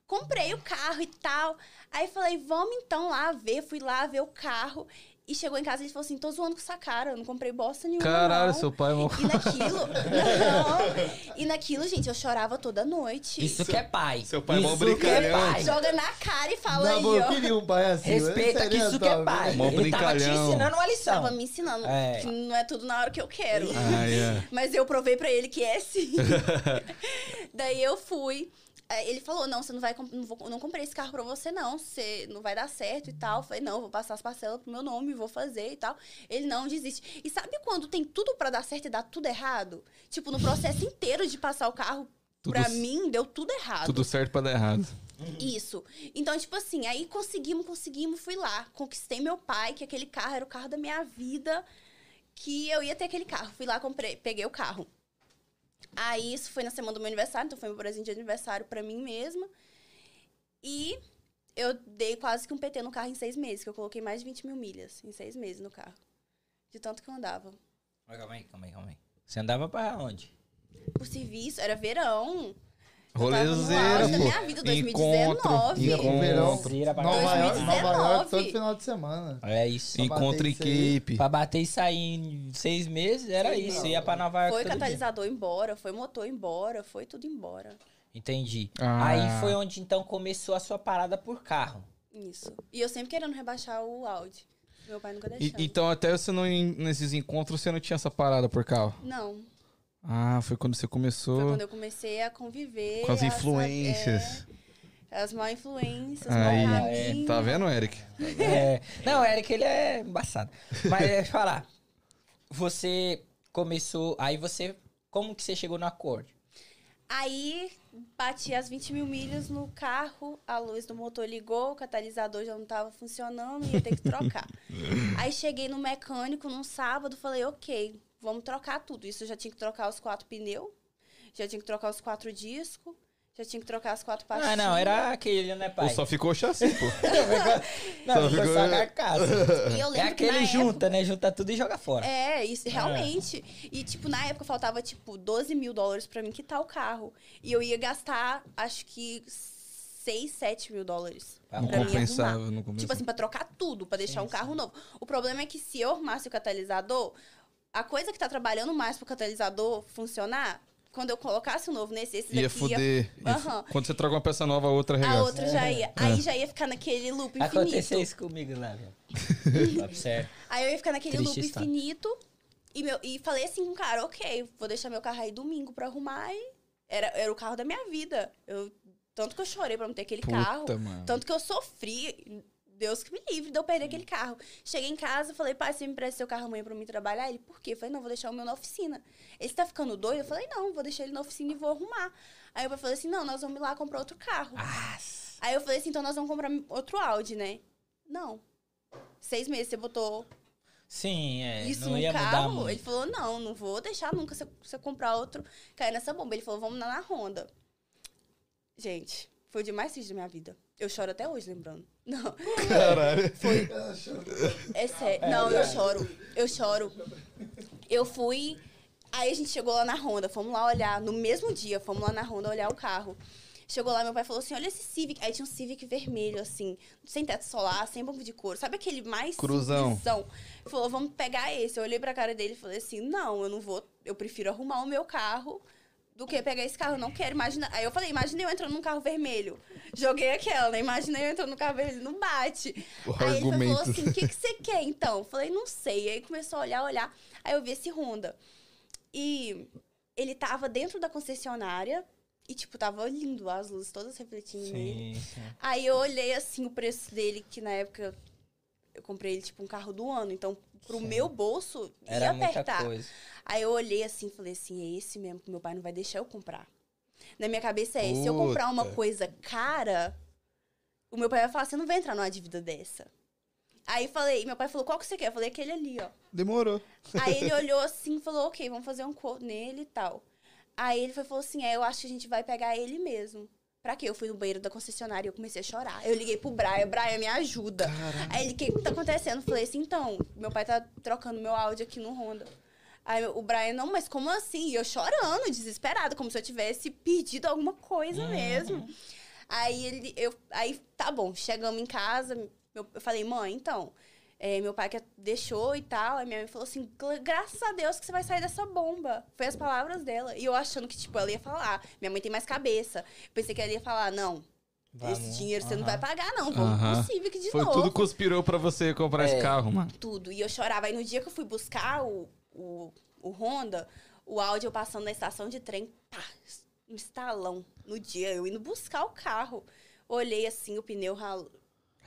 comprei o carro e tal. Aí falei, vamos então lá ver. Fui lá ver o carro. E chegou em casa e ele falou assim: tô zoando com essa cara, eu não comprei bosta nenhuma. Caralho, não. seu pai é mal. E naquilo. não. E naquilo, gente, eu chorava toda noite. Isso que é pai. seu pai é mó isso que é brincalhão. pai. Joga na cara e fala Não, aí, eu ó. queria um pai assim. Respeita que isso que é top, pai. né? Mó Ele tava te ensinando uma lição. Tava me ensinando É. que não é tudo na hora que eu quero. Ah, é. Mas eu provei pra ele que é sim. Daí eu fui. Ele falou: Não, você não vai. Não, vou, não comprei esse carro pra você, não. Você não vai dar certo e tal. Eu falei: Não, vou passar as parcelas pro meu nome, vou fazer e tal. Ele não desiste. E sabe quando tem tudo pra dar certo e dá tudo errado? Tipo, no processo inteiro de passar o carro, Tudo pra mim, deu tudo errado. Tudo certo pra dar errado. Isso. Então, tipo assim, aí conseguimos, conseguimos, fui lá. Conquistei meu pai, que aquele carro era o carro da minha vida. que eu ia ter aquele carro. Fui lá, comprei, peguei o carro. Aí isso foi na semana do meu aniversário, então foi meu presente de aniversário pra mim mesma. E eu dei quase que um PT no carro em seis meses, que eu coloquei mais de 20 mil milhas em seis meses no carro. De tanto que eu andava. Calma aí, calma aí, calma aí. Você andava pra onde? Por serviço, era verão. No Rolezeira, pô. minha vida, Encontro, 2019. Ia pro verão. Rolezeira pra Nova. York, Nova York 2019. todo final de semana. É isso. Encontro em aí. Cape. Pra bater e sair em seis meses, era Sim, isso. não. Ia pra Nova York Foi todo dia. catalisador embora, foi motor embora, foi tudo embora. Entendi. Ah. Aí foi onde então começou a sua parada por carro. Isso. E eu sempre querendo rebaixar o Audi. Meu pai nunca E- deixando. então, até você não, nesses encontros, você não tinha essa parada por carro? Não. Ah, foi quando você começou Foi quando eu comecei a conviver. com as influências. saber- as má influências, Aí, mau é. Tá vendo, Eric? É, não, Eric, ele é embaçado. Mas deixa eu falar. Você começou. Aí você. Como que você chegou no acorde? Aí bati as 20 mil milhas no carro, a luz do motor ligou, o catalisador já não tava funcionando, ia ter que trocar. Aí cheguei no mecânico num sábado, falei, ok, vamos trocar tudo. Isso eu já tinha que trocar os quatro pneus, já tinha que trocar os quatro discos, já tinha que trocar as quatro pastilhas. Ah, não, era aquele, né, pai? Ou só ficou chassi, pô. não, só ficou só a carcaça. E eu É aquele na junta, né? Junta tudo e joga fora. É, isso, realmente. E, tipo, na época faltava, tipo, 12 mil dólares pra mim quitar o carro. E eu ia gastar, acho que, 6, 7 mil dólares. Não compensava, não compensava. Tipo assim, pra trocar tudo, pra deixar Sim, um carro sim. novo. O problema é que se eu arrumasse o catalisador, a coisa que tá trabalhando mais pro catalisador funcionar, quando eu colocasse o novo nesse, esse Ia daqui fuder. Ia Aham. Quando você troca uma peça nova, a outra A regaça. outra já ia. Aí já ia ficar naquele loop infinito. Aconteceu isso comigo lá, velho. Sério. Aí eu ia ficar naquele Triste loop história. infinito. E, meu, e falei assim com o cara, ok, vou deixar meu carro aí domingo pra arrumar. E era, era o carro da minha vida. Eu, tanto que eu chorei pra não ter aquele carro. Puta, mano. Tanto que eu sofri. Deus que me livre de eu perder aquele carro. Cheguei em casa, falei, pai, você me empresta seu carro amanhã pra mim trabalhar? Ele, por quê? Eu falei, não, vou deixar o meu na oficina. Ele tá ficando doido? Eu falei, não, vou deixar ele na oficina e vou arrumar. Aí o pai falou assim, não, nós vamos lá comprar outro carro. Ah, Aí eu falei assim, então nós vamos comprar outro Audi, né? Não. Seis meses você botou sim, é. isso não no ia mudar carro? muito. Ele falou, não, não vou deixar nunca você, você comprar outro, cair nessa bomba. Ele falou, vamos lá na Honda. Gente, foi o dia mais triste da minha vida. Eu choro até hoje, lembrando. Não, Caralho. é sério. Não, eu choro. Eu choro. Eu fui... Aí a gente chegou lá na Honda, fomos lá olhar. No mesmo dia, fomos lá na Honda olhar o carro. Chegou lá, meu pai falou assim, olha esse Civic. Aí tinha um Civic vermelho, assim, sem teto solar, sem bomba de couro. Sabe aquele mais Cruzão. simplesão? Ele falou, vamos pegar esse. Eu olhei pra cara dele e falei assim, não, eu não vou... Eu prefiro arrumar o meu carro do que pegar esse carro. Eu não quero imaginar... Aí eu falei, imaginei eu entrando num carro vermelho. Joguei aquela, né? Imaginei eu entrando num carro vermelho. Não bate. O Aí ele foi- falou argumento. assim, o que, que você quer, então? Eu falei, não sei. Aí começou a olhar, olhar. Aí eu vi esse Honda. E ele tava dentro da concessionária e, tipo, tava lindo, as luzes todas refletindo nele. Sim, sim. Aí eu olhei, assim, o preço dele, que na época eu comprei ele, tipo, um carro do ano. Então, pro Sim. meu bolso, ia Era muita apertar. coisa. Aí eu olhei assim e falei assim, é esse mesmo que meu pai não vai deixar eu comprar. Na minha cabeça é, se eu comprar uma Puta. coisa cara, o meu pai vai falar, você não vai entrar numa dívida dessa. Aí falei, meu pai falou, qual que você quer? Eu falei, aquele ali, ó. Demorou. Aí ele olhou assim e falou, ok, vamos fazer um quote nele e tal. Aí ele foi, falou assim, é, eu acho que a gente vai pegar ele mesmo. Pra quê? Eu fui no banheiro da concessionária e eu comecei a chorar. Eu liguei pro Brian, Brian, me ajuda. Aí ele, o que tá acontecendo? Eu falei assim, então, meu pai tá trocando meu áudio aqui no Honda. Aí o Brian, não, mas como assim? E eu chorando, desesperada, como se eu tivesse perdido alguma coisa mesmo. Aí ele, eu, aí tá bom, chegamos em casa, meu- eu falei, mãe, então, é, meu pai que deixou e tal. Aí minha mãe falou assim: "Gra- graças a Deus que você vai sair dessa bomba. Foi as palavras dela. E eu achando que, tipo, ela ia falar. Minha mãe tem mais cabeça. Pensei que ela ia falar: não, Vamos, esse dinheiro você não vai pagar, não. Vamos Aham. pro Civic de Foi novo. tudo conspirou pra você comprar esse É. carro, mano. Tudo. E eu chorava. Aí no dia que eu fui buscar o, o, o Honda, o áudio eu passando na estação de trem, pá, um estalão. No dia, eu indo buscar o carro. Olhei assim, o pneu ral-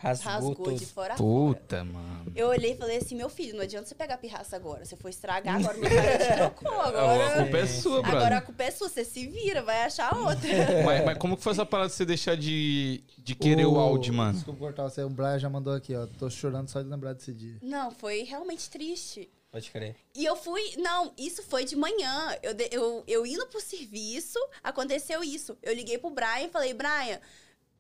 Rasgou, rasgou de fora a fora. Puta, mano. Eu olhei e falei assim, meu filho, não adianta você pegar pirraça agora. Você foi estragar, agora meu te trocou. A Agora, culpa é sua, agora a brother. culpa é sua, você se vira, vai achar outra. Mas, mas como que foi essa parada de você deixar de, de querer o Audi, mano? Desculpa cortar você. O Brian já mandou aqui, ó. Tô chorando só de lembrar desse dia. Não, foi realmente triste. Pode crer. E eu fui. Não, isso foi de manhã. Eu, eu, eu indo pro serviço, aconteceu isso. Eu liguei pro Brian e falei, Brian,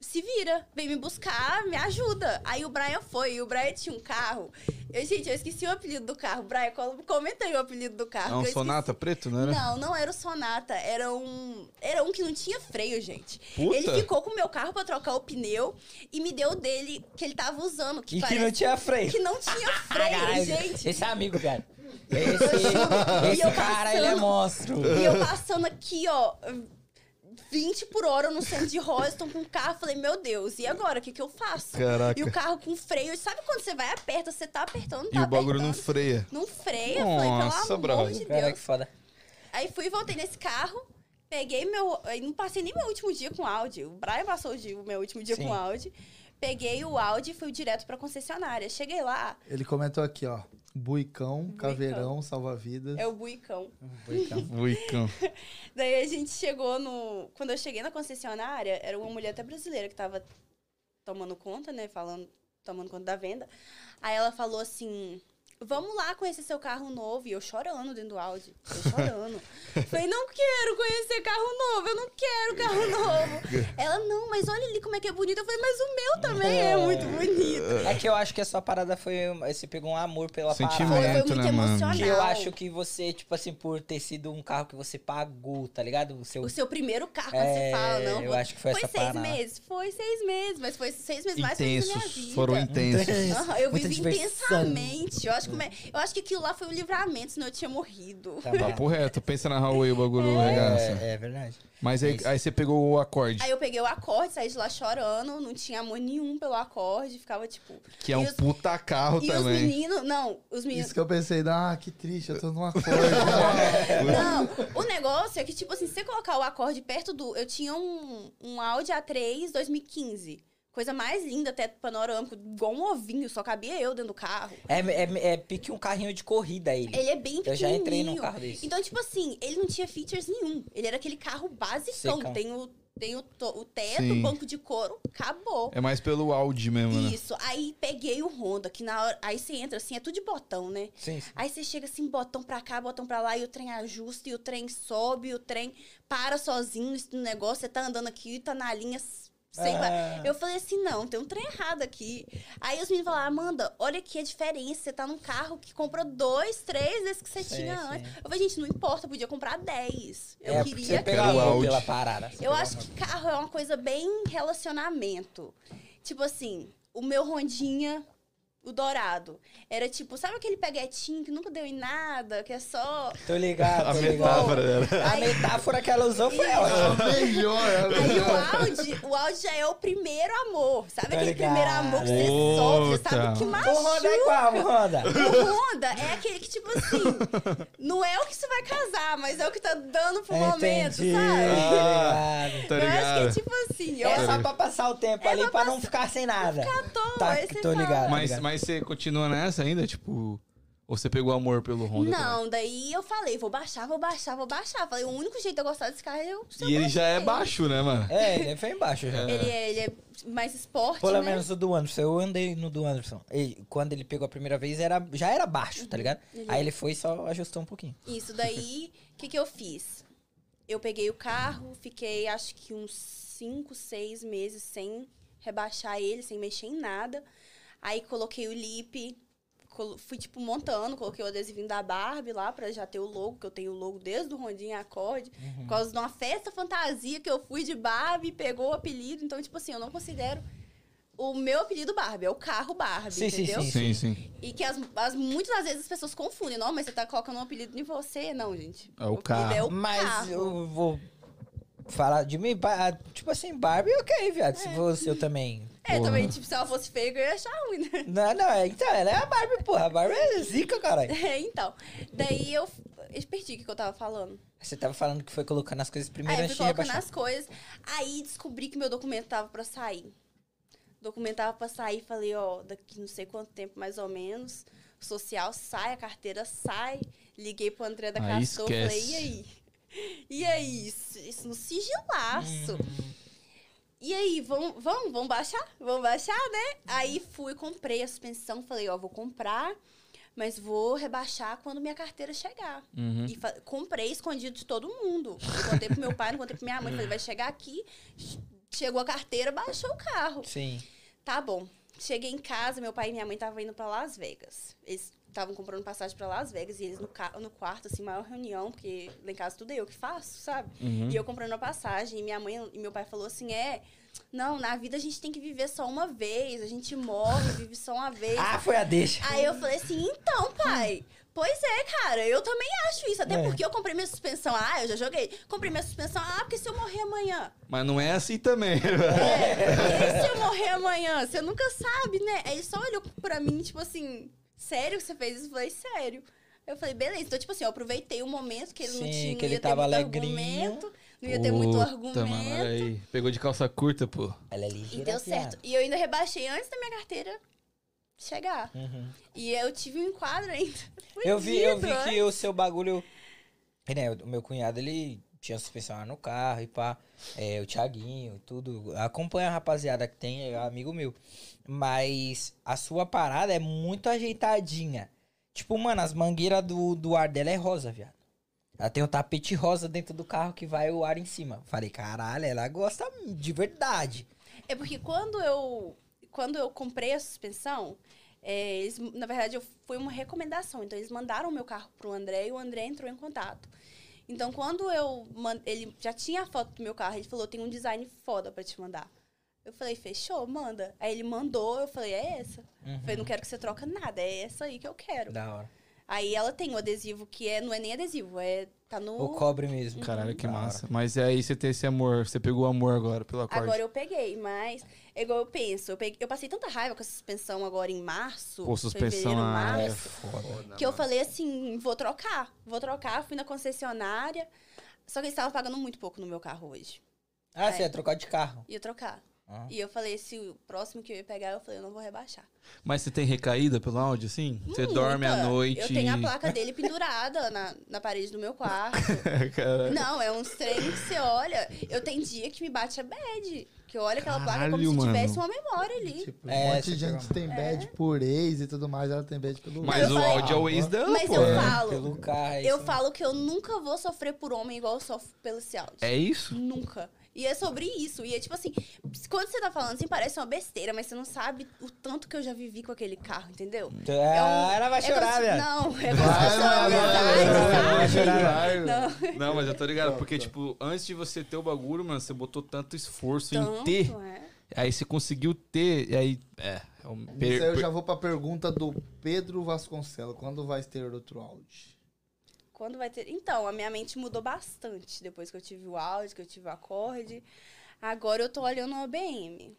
se vira, vem me buscar, me ajuda. Aí o Brian foi, e o Brian tinha um carro. Eu, gente, eu esqueci o apelido do carro. Brian, comenta aí o apelido do carro. É um que Sonata preto, não era? Não, não era o Sonata, era um. Era um que não tinha freio, gente. Puta. Ele ficou com o meu carro pra trocar o pneu e me deu o dele que ele tava usando. Que E que parece não tinha freio. que não tinha freio, gente. Esse é amigo, cara. Esse, eu esse cara, ele é passando- monstro. E eu passando aqui, ó, 20 por hora no centro de Roston com o carro. Falei, meu Deus, e agora? O que, que eu faço? Caraca. E o carro com freio. Sabe quando você vai aperta, você tá apertando, E tá o bagulho não freia. Não freia. Falei, Nossa, pelo amor brother. de Deus. foda. Aí fui e voltei nesse carro. Peguei meu. Não passei nem meu último dia com Audi. O Brian passou o, dia- o meu último dia Sim. com Audi. Peguei o Audi e fui direto pra concessionária. Cheguei lá, Ele comentou aqui, ó. Buicão, caveirão, salva-vidas. é o Buicão. Buicão. Daí a gente chegou no. Quando eu cheguei na concessionária, era uma mulher até brasileira que tava tomando conta, né? Falando, tomando conta da venda. Aí ela falou assim. Vamos lá conhecer seu carro novo. E eu chorando dentro do Audi. Eu chorando. Falei, não quero conhecer carro novo, eu não quero carro novo. Ela, não, mas olha ali como é que é bonito. Eu falei, mas o meu também é muito bonito. É que eu acho que a sua parada foi. Você pegou um amor pela Sentimento. Foi, parada. foi muito né, emocional. Que eu acho que você, tipo assim, por ter sido um carro que você pagou, tá ligado? O seu. O seu primeiro carro, quando É, você fala, não. eu vou- acho que foi essa seis parada. meses. Foi seis meses, mas foi seis meses mais Intensos. vida. Foram intensos. Aham, eu Muita vivi diversão. intensamente. Eu acho, que, eu acho que aquilo lá foi um livramento, senão eu tinha morrido. Tá bom. Papo reto. Pensa na Huawei o bagulho regaça. É, é verdade. Mas aí, isso. aí você pegou o acorde, Aí eu peguei o acorde, saí de lá chorando, não tinha amor nenhum pelo acorde, ficava tipo. que é e um os- puta carro E os também. meninos, não, os meninos. Isso que eu pensei, ah, que triste, eu tô num acorde. Não, o negócio é que, tipo assim, se você colocar o acorde perto do. Eu tinha um, um Audi A3 2015. Coisa mais linda, teto panorâmico, igual um ovinho, só cabia eu dentro do carro. É, é, é pique um carrinho de corrida ele. Ele é bem Eu pequenininho. já entrei num carro desse. Então, tipo assim, ele não tinha features nenhum. Ele era aquele carro basicão. Secão. Tem o, tem o, to- o teto, Sim. o banco de couro, acabou. É mais pelo Audi mesmo, né? Isso. Aí peguei o Honda, que na hora. Aí você entra assim, é tudo de botão, né? Sim, sim. Aí você chega assim, botão pra cá, botão pra lá, e o trem ajusta, e o trem sobe, e o trem para sozinho no negócio, você tá andando aqui e tá na linha sem. Ah. Eu falei assim, não, tem um trem errado aqui. Aí os meninos falaram, Amanda, olha aqui a diferença. Você tá num carro que compra dois, três desses que você Sim, tinha sim. antes. Eu falei, gente, não importa, eu podia comprar dez. Eu é, queria você que. pegou pela parada. Você Eu pegou acho que carro é uma coisa bem relacionamento. Tipo assim, o meu Rondinha, o dourado, era tipo, sabe aquele peguetinho que nunca deu em nada, que é só. Tô ligado, A tô metáfora ligado. dela. A metáfora que ela usou foi ótima. melhor, é Aí o. Audi, o Audi já é o primeiro amor. Sabe Tá aquele ligado. primeiro amor que você sofre, sabe? Que O Honda é machuca. qual, Honda? O Honda é aquele que, tipo assim, não é o que você vai casar, mas é o que tá dando pro momento, Entendi. sabe? Tá ligado. Tá eu acho ligado? que, tipo assim, É só pra passar o tempo É ali, pra pra não ficar sem nada. à toa, Tá, tô ligado. Mas, ligado. Mas você continua nessa ainda, tipo... Ou você pegou amor pelo Honda também? Não, daí eu falei, vou baixar, vou baixar, vou baixar. Falei, o único jeito de eu gostar desse carro é eu E ele já é baixo, né, mano? É, ele foi embaixo já. Ele é, ele é mais esporte, Pelo né? menos o do Anderson. Eu andei no do Anderson. Ele- quando ele pegou a primeira vez, era, já era baixo, tá ligado? Ele Aí é. ele foi e só ajustou um pouquinho. Isso, daí, o que que eu fiz? Eu peguei o carro, fiquei acho que uns 5, 6 meses sem rebaixar ele, sem mexer em nada. Aí coloquei o lip, fui tipo montando, coloquei o adesivinho da Barbie lá pra já ter o logo, que eu tenho o logo desde o Rondinha Acorde. Por causa de uma festa fantasia que eu fui de Barbie, pegou o apelido. Então, tipo assim, eu não considero o meu apelido Barbie, é o carro Barbie, Sim, sim, entendeu? Sim, sim. E que as, as- muitas das vezes as pessoas confundem. Não, mas você tá colocando um apelido em você. Não, gente. É o apelido carro. É o Mas carro. eu vou falar de mim. Tipo assim, Barbie, ok, viado. Se fosse eu também. É, Porra. também, tipo, se ela fosse feia, eu ia achar ruim, né? Não, não, é- então, ela é a Barbie, porra. A Barbie é zica, caralho. É, então. Daí eu, eu perdi o que eu tava falando. Você tava falando que foi colocando as coisas primeiro Aí eu antes fui de colocando rebaixar. as coisas. Aí descobri que meu documento tava pra sair. Documento tava pra sair. Falei, ó, daqui não sei quanto tempo, mais ou menos. O social sai, a carteira sai. Liguei pro André da Castor. Falei, e aí? E aí? Isso, isso no sigilaço. E aí, vamos, vamos, vamos baixar? Vamos baixar, né? Aí fui, comprei a suspensão, falei, ó, vou comprar, mas vou rebaixar quando minha carteira chegar. Uhum. E comprei escondido de todo mundo. Não contei pro meu pai, não contei pra minha mãe. Falei, vai chegar aqui, chegou a carteira, baixou o carro. Sim. Tá bom. Cheguei em casa, meu pai e minha mãe estavam indo pra Las Vegas. Eles estavam comprando passagem pra Las Vegas e eles no, ca- no quarto, assim, maior reunião, porque lá em casa tudo é eu que faço, sabe? Uhum. E eu comprando a passagem. E minha mãe e meu pai falou assim: é. Não, na vida a gente tem que viver só uma vez. A gente morre, vive só uma vez. Ah, foi a deixa. Aí eu falei assim, então, pai. Pois é, cara, eu também acho isso. Até É. porque eu comprei minha suspensão. Ah, eu já joguei. Comprei minha suspensão. Ah, porque se eu morrer amanhã? Mas não é assim também. É, e se eu morrer amanhã? Você nunca sabe, né? Aí ele só olhou pra mim, tipo assim, sério que você fez isso? Eu falei, sério. Eu falei, beleza. Então, tipo assim, eu aproveitei o momento que ele não Sim, tinha, que não ele ia ter tava muito alegrinho. argumento. Não ia ter muito argumento. mano, olha aí. Pegou de calça curta, pô. Ela é E ligeira. deu certo. E eu ainda rebaixei antes da minha carteira chegar. Uhum. E eu tive um enquadro ainda. Eu vi, eu vi que o seu bagulho. Né, o meu cunhado, ele tinha suspensão lá no carro e pá. É, o Thiaguinho, tudo. Acompanha a rapaziada que tem, é amigo meu. Mas a sua parada é muito ajeitadinha. Tipo, mano, as mangueiras do, do ar dela é rosa, viado. Ela tem um tapete rosa dentro do carro que vai o ar em cima. Falei, caralho, ela gosta de verdade. É porque quando eu, quando eu comprei a suspensão, é, eles, na verdade, eu, foi uma recomendação. Então, eles mandaram o meu carro pro André e o André entrou em contato. Então, quando eu... man- Ele já tinha a foto do meu carro. Ele falou, tem um design foda pra te mandar. Eu falei, fechou, manda. Aí ele mandou, eu falei, é essa. Eu falei, não quero que você troca nada, é essa aí que eu quero. Da hora. Aí ela tem o adesivo que é, não é nem adesivo, é tá no O cobre mesmo. Caralho, que massa. Mas aí você tem esse amor, você pegou o amor agora pelo acorde. Agora eu peguei, mas é igual eu penso, eu, peguei- eu passei tanta raiva com a suspensão agora em março, Pô, suspensão ah, é março, foda. que eu falei assim, vou trocar, vou trocar, fui na concessionária, só que eles estavam pagando muito pouco no meu carro hoje, Ah, É. você ia trocar de carro. ia trocar. Ah. E eu falei, se o próximo que eu ia pegar, eu falei, eu não vou rebaixar. Mas você tem recaída pelo áudio, assim? Você dorme à noite. Eu tenho a placa dele pendurada na, na parede do meu quarto. Caralho. Não, é uns trem que você olha. Eu tenho dia que me bate a bad. Que eu olho aquela placa como Caralho, se mano. tivesse uma memória ali. Tipo, É, um monte você de gente tem bad por ex e tudo mais, ela tem bad pelo Mas o áudio é o ex dela, Mas pô. eu É, falo. Pelo carro. é Eu falo que eu nunca vou sofrer por homem igual eu sofro pelo esse áudio. É isso? Nunca. E é sobre isso. E é tipo assim, quando você tá falando assim, parece uma besteira, mas você não sabe o tanto que eu já vivi com aquele carro, entendeu? É, um- ela vai é chorar, velho. Não, é Vai, vai, vai, verdade. Não. Não, mas eu tô ligado, porque, tipo, antes de você ter o bagulho, mano, você botou tanto esforço em Tanto, ter. é. Aí você conseguiu ter, e aí. É. é um per- Isso aí eu já vou pra pergunta do Pedro Vasconcelos. Quando vai ter outro áudio? Quando vai ter. Então, a minha mente mudou bastante depois que eu tive o áudio, que eu tive o acorde. Agora eu tô olhando o ABM.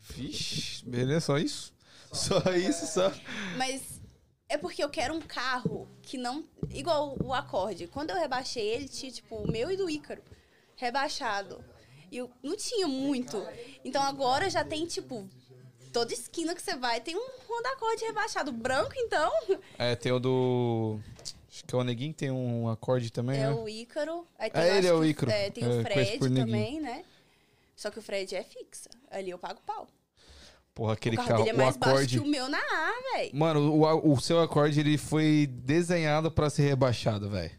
Vixe, beleza, só isso? Só isso, só. Mas é porque eu quero um carro que não. Igual o acorde. Quando eu rebaixei ele, tinha, tipo, o meu e do Ícaro. Rebaixado. E eu não tinha muito. Então agora já tem, tipo. Toda esquina que você vai tem um Honda Accord rebaixado. Branco, então, É, tem o do. Acho que é o Neguinho que tem um acorde também, é né? o Ícaro. Aí tem, Ah, eu ele é o que Ícaro. É, tem É, o Fred Neguinho. também, né? Só que o Fred é fixa. Ali eu pago pau. Porra, aquele o carro, carro, dele é mais o baixo acorde. que o meu na A, velho. Mano, o, o seu acorde ele foi desenhado pra ser rebaixado, velho.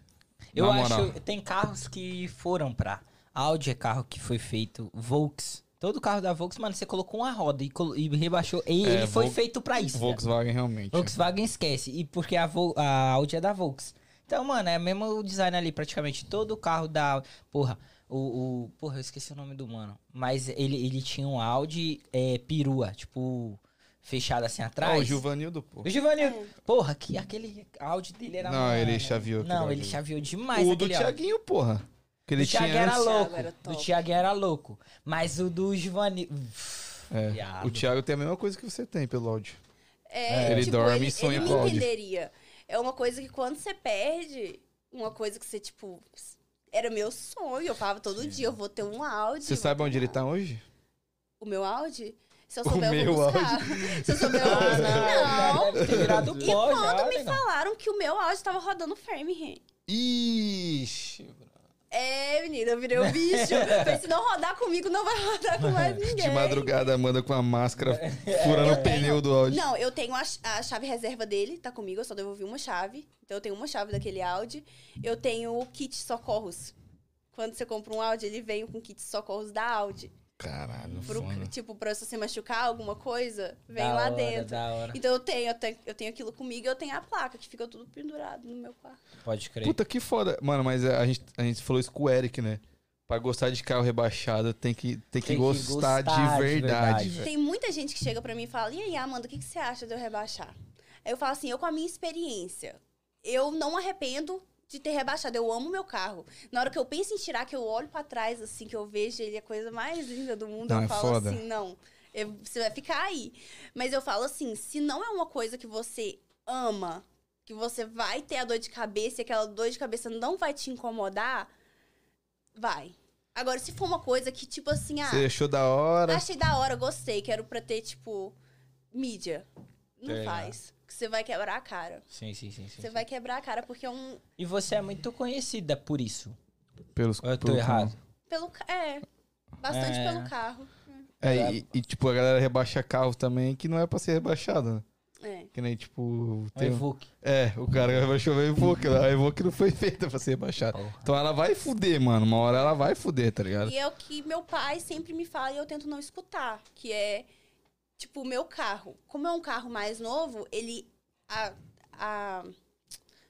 Eu acho. Tem carros que foram pra. Audi é carro que foi feito. Volks. Todo carro da Volks, mano, você colocou uma roda e, colo- e rebaixou. E É, ele foi Vol- feito pra isso. velho. Volkswagen realmente. Volkswagen esquece. E porque a, Vol- a Audi é da Volks. Então, mano, é mesmo o design ali, praticamente. Todo carro da. Porra, o. o- porra, eu esqueci o nome do mano. Mas ele, ele tinha um Audi é, perua, tipo. Fechado assim Ah, atrás. o Gilvanildo, pô. O Giovanni. Porra, que aquele Audi dele era. Não, mano, ele chaveou Não, ele chaveou demais. O do. Thiaguinho, porra. Que ele do tinha Thiago era louco. Thiago era do. Thiago era louco. Mas o do Giovanni. É, Viado. o Thiago tem a mesma coisa que você tem pelo áudio. É, Ele tipo, dorme ele, e sonha ele com me áudio. entenderia. É uma coisa que quando você perde, uma coisa que você, tipo, era meu sonho. Eu falava todo dia, eu vou ter um áudio. Você sabe onde um ele tá hoje? O meu áudio? Se eu O souber, eu meu vou buscar. Se eu souber, eu vou Ah, buscar. não, Não. deve ter virado E pó quando já, me falaram que o meu áudio tava rodando Framingham. Ixi. É, menina, eu virei o bicho. Falei, se não rodar comigo, não vai rodar com mais ninguém. De madrugada, Amanda com a máscara furando Eu o pneu tenho- do áudio. Não, eu tenho a, a chave reserva dele, tá comigo, eu só devolvi uma chave. Então eu tenho uma chave daquele Audi. Eu tenho o kit socorros. Quando você compra um Audi, ele vem com kit socorros da Audi. Caralho, Pro- foda. tipo, pra se você machucar alguma coisa, vem Da lá hora, dentro. Da hora. Então eu tenho, eu tenho, eu tenho aquilo comigo e eu tenho a placa, que fica tudo pendurado no meu quarto. Pode crer. Puta que foda. Mano, mas a gente, a gente falou isso com o Eric, né? Pra gostar de carro rebaixado, tem que, tem que, Tem que gostar, gostar de de verdade, verdade. velho. Tem muita gente que chega pra mim e fala: E aí, Amanda, o que, que você acha de eu rebaixar? Aí eu falo assim: eu, com a minha experiência, eu não arrependo de ter rebaixado. Eu amo meu carro. Na hora que eu penso em tirar, que eu olho pra trás, assim, que eu vejo ele a coisa mais linda do mundo, Não, eu é falo foda. assim: não, eu- você vai ficar aí. Mas eu falo assim: se não é uma coisa que você ama, que você vai ter a dor de cabeça e aquela dor de cabeça não vai te incomodar, vai. Agora, se for uma coisa que, tipo assim, ah. Você achou da hora. Achei da hora, gostei. Quero pra ter, tipo, mídia. Não ligado. faz. Que você vai quebrar a cara. Sim, sim, sim. sim, Você sim. vai quebrar a cara porque é um. E você é muito conhecida por isso. Pelos, Ou eu tô pelo errado? Pelo. É. Bastante É. pelo carro. É, e, e, tipo, a galera rebaixa carro também, que não é pra ser rebaixado, né? É. Que nem, tipo... Tem... Evoque. É, o cara rebaixou a Evoque. A Evoque não foi feita pra ser rebaixada. Porra. Então ela vai fuder, mano. Uma hora ela vai fuder, tá ligado? E é o que meu pai sempre me fala e eu tento não escutar. Que é, tipo, o meu carro. Como é um carro mais novo, ele. A, a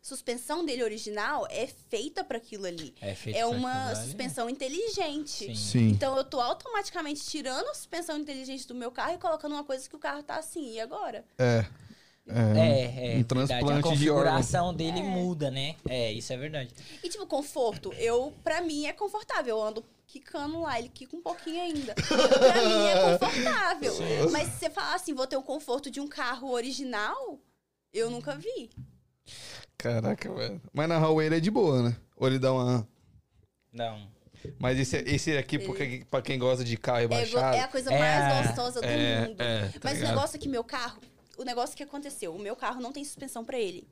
suspensão dele original é feita pra aquilo ali. É, É uma ali. suspensão inteligente. Sim. Sim. Então eu tô automaticamente tirando a suspensão inteligente do meu carro e colocando uma coisa que o carro tá assim. E agora? É. É. É, é. um verdade. transplante A de configuração dele muda, né? É, isso é verdade. E tipo, conforto, eu, pra mim é confortável. Eu ando quicando lá, ele quica um pouquinho ainda. pra mim é confortável. Mas se você falar assim, vou ter o conforto de um carro original, eu nunca vi. Caraca, velho. Mas na Huawei ele é de boa, né? Ou ele dá uma... Não. Mas esse, esse aqui, porque, pra quem gosta de carro É, rebaixado... é a coisa É, mais gostosa do é, mundo. é, tá Mas o ligado? negócio é que meu carro, o negócio que aconteceu, o meu carro não tem suspensão pra ele,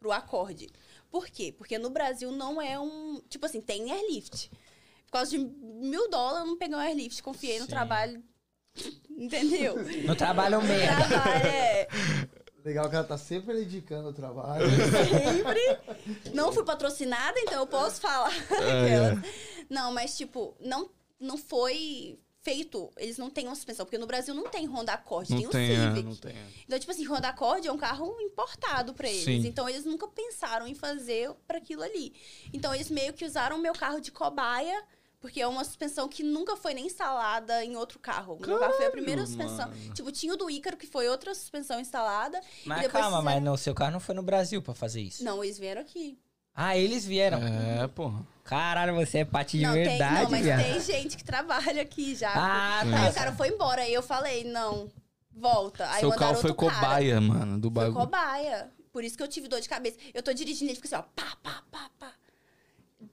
pro acorde. Por quê? Porque no Brasil não é um, tipo assim, tem airlift. Por causa de mil dólares, eu não peguei um airlift, confiei no Sim. trabalho, entendeu? No trabalho merda. trabalho é Legal que ela tá sempre indicando o trabalho. sempre. Não fui patrocinada, então eu posso falar. É, Aquelas. Não, mas tipo, não, não foi feito. Eles não têm uma suspensão, porque no Brasil não tem Honda Accord, tem Não o tem, é, Civic. não tem. é. Então, tipo assim, Honda Accord é um carro importado pra eles. Sim. Então, eles nunca pensaram em fazer para aquilo ali. Então, eles meio que usaram o meu carro de cobaia, porque é uma suspensão que nunca foi nem instalada em outro carro. O meu carro foi a primeira suspensão. mano. Tipo, tinha o do Ícaro, que foi outra suspensão instalada. Mas calma, fizeram- mas no seu carro não foi no Brasil pra fazer isso. Não, eles vieram aqui. Ah, eles vieram. É, porra. Caralho, você é parte de não, verdade, tem, não, mas viado. tem gente que trabalha aqui já. Ah, Aí tá. o cara foi embora. Aí eu falei, não, volta. Aí Seu mandaram carro foi outro cara. cobaia, mano, do Foi bagulho. cobaia. Por isso que eu tive dor de cabeça. Eu tô dirigindo e ele fica assim, ó, pá, pá, pá, pá.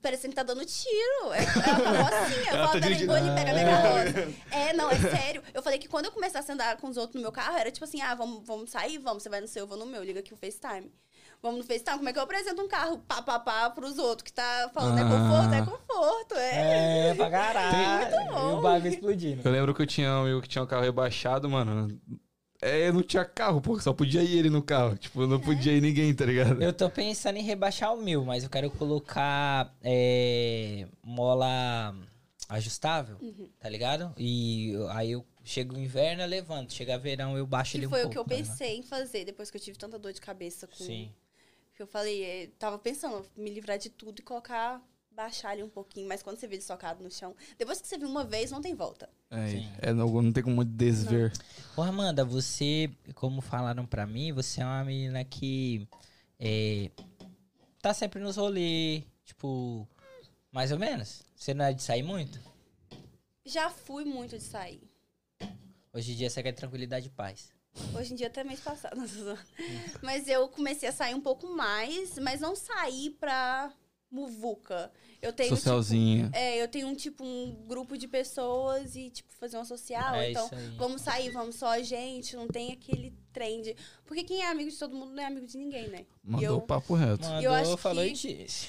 Parecendo que tá dando tiro. É, é a carrocinha. Eu falo, tá ali pegar minha carroça. É, não, é sério. Eu falei que quando eu começasse a andar com os outros no meu carro, era tipo assim, ah, vamos, vamos sair? Vamos. Você vai no seu, eu vou no meu. Liga aqui o FaceTime. Vamos no FaceTime. Como é que eu apresento um carro pá, pá, pá pros outros? Que tá falando, é Ah. conforto? É conforto, é. É, pra caralho. Muito bom. E o bagulho explodindo. Eu lembro que eu tinha um amigo que tinha um carro rebaixado, mano. É, não tinha carro, pô, só podia ir ele no carro. Tipo, não podia ir ninguém, tá ligado? Eu tô pensando em rebaixar o meu, mas eu quero colocar é, mola ajustável, Uhum. tá ligado? E eu- aí eu chego o inverno, eu levanto. Chega verão, eu baixo ele Que um foi pouco. o que eu tá pensei em fazer depois que eu tive tanta dor de cabeça com. Sim. Que eu falei, é, tava pensando, me livrar de tudo e colocar, baixar ele um pouquinho, mas quando você vê ele socado no chão, depois que você viu uma vez, não tem volta. É, Sim. é, não, não tem como desver. Ô, Amanda, você, como falaram pra mim, você é uma menina que é, tá sempre nos rolês, tipo, mais ou menos. Você não é de sair muito? Já fui muito de sair. Hoje em dia você quer tranquilidade e paz. Hoje em dia até mês passado. não, mas eu comecei a sair um pouco mais, mas não sair pra muvuca. Eu tenho Socialzinha. Tipo, é, eu tenho um tipo um grupo de pessoas e tipo fazer uma social, É então isso aí. vamos sair, vamos só a gente, não tem aquele trend. Porque quem é amigo de todo mundo não é amigo de ninguém, né? Mandou eu- o papo reto. Mandou, eu acho falou que- e disse.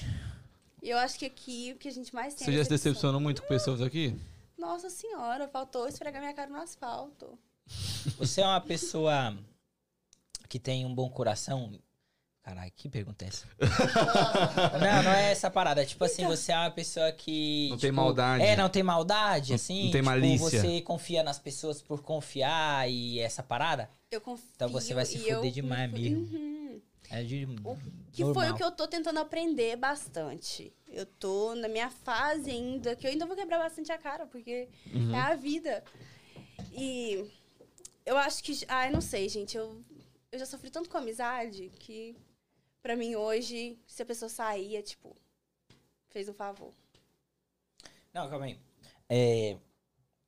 Eu acho que aqui o que a gente mais tem Você é já se decepção. decepcionou muito com pessoas aqui? Nossa senhora, faltou esfregar minha cara no asfalto. Você é uma pessoa que tem um bom coração? Caralho, que pergunta é essa? não, não é essa parada. Tipo assim, você é uma pessoa que. Não tem tipo, maldade. É, não tem maldade, Não- assim. não tem tipo, malícia. Você confia nas pessoas por confiar e essa parada? Eu confio. Então você vai se e eu fuder demais me- mesmo. Uhum. É de. Que normal. foi o que eu tô tentando aprender bastante. Eu tô na minha fase ainda, que eu ainda vou quebrar bastante a cara, porque Uhum. é a vida. E eu acho que. Ah, eu não sei, gente. Eu, eu já sofri tanto com amizade que, pra mim, hoje, se a pessoa sair, é tipo. Fez um favor. Não, calma aí. É,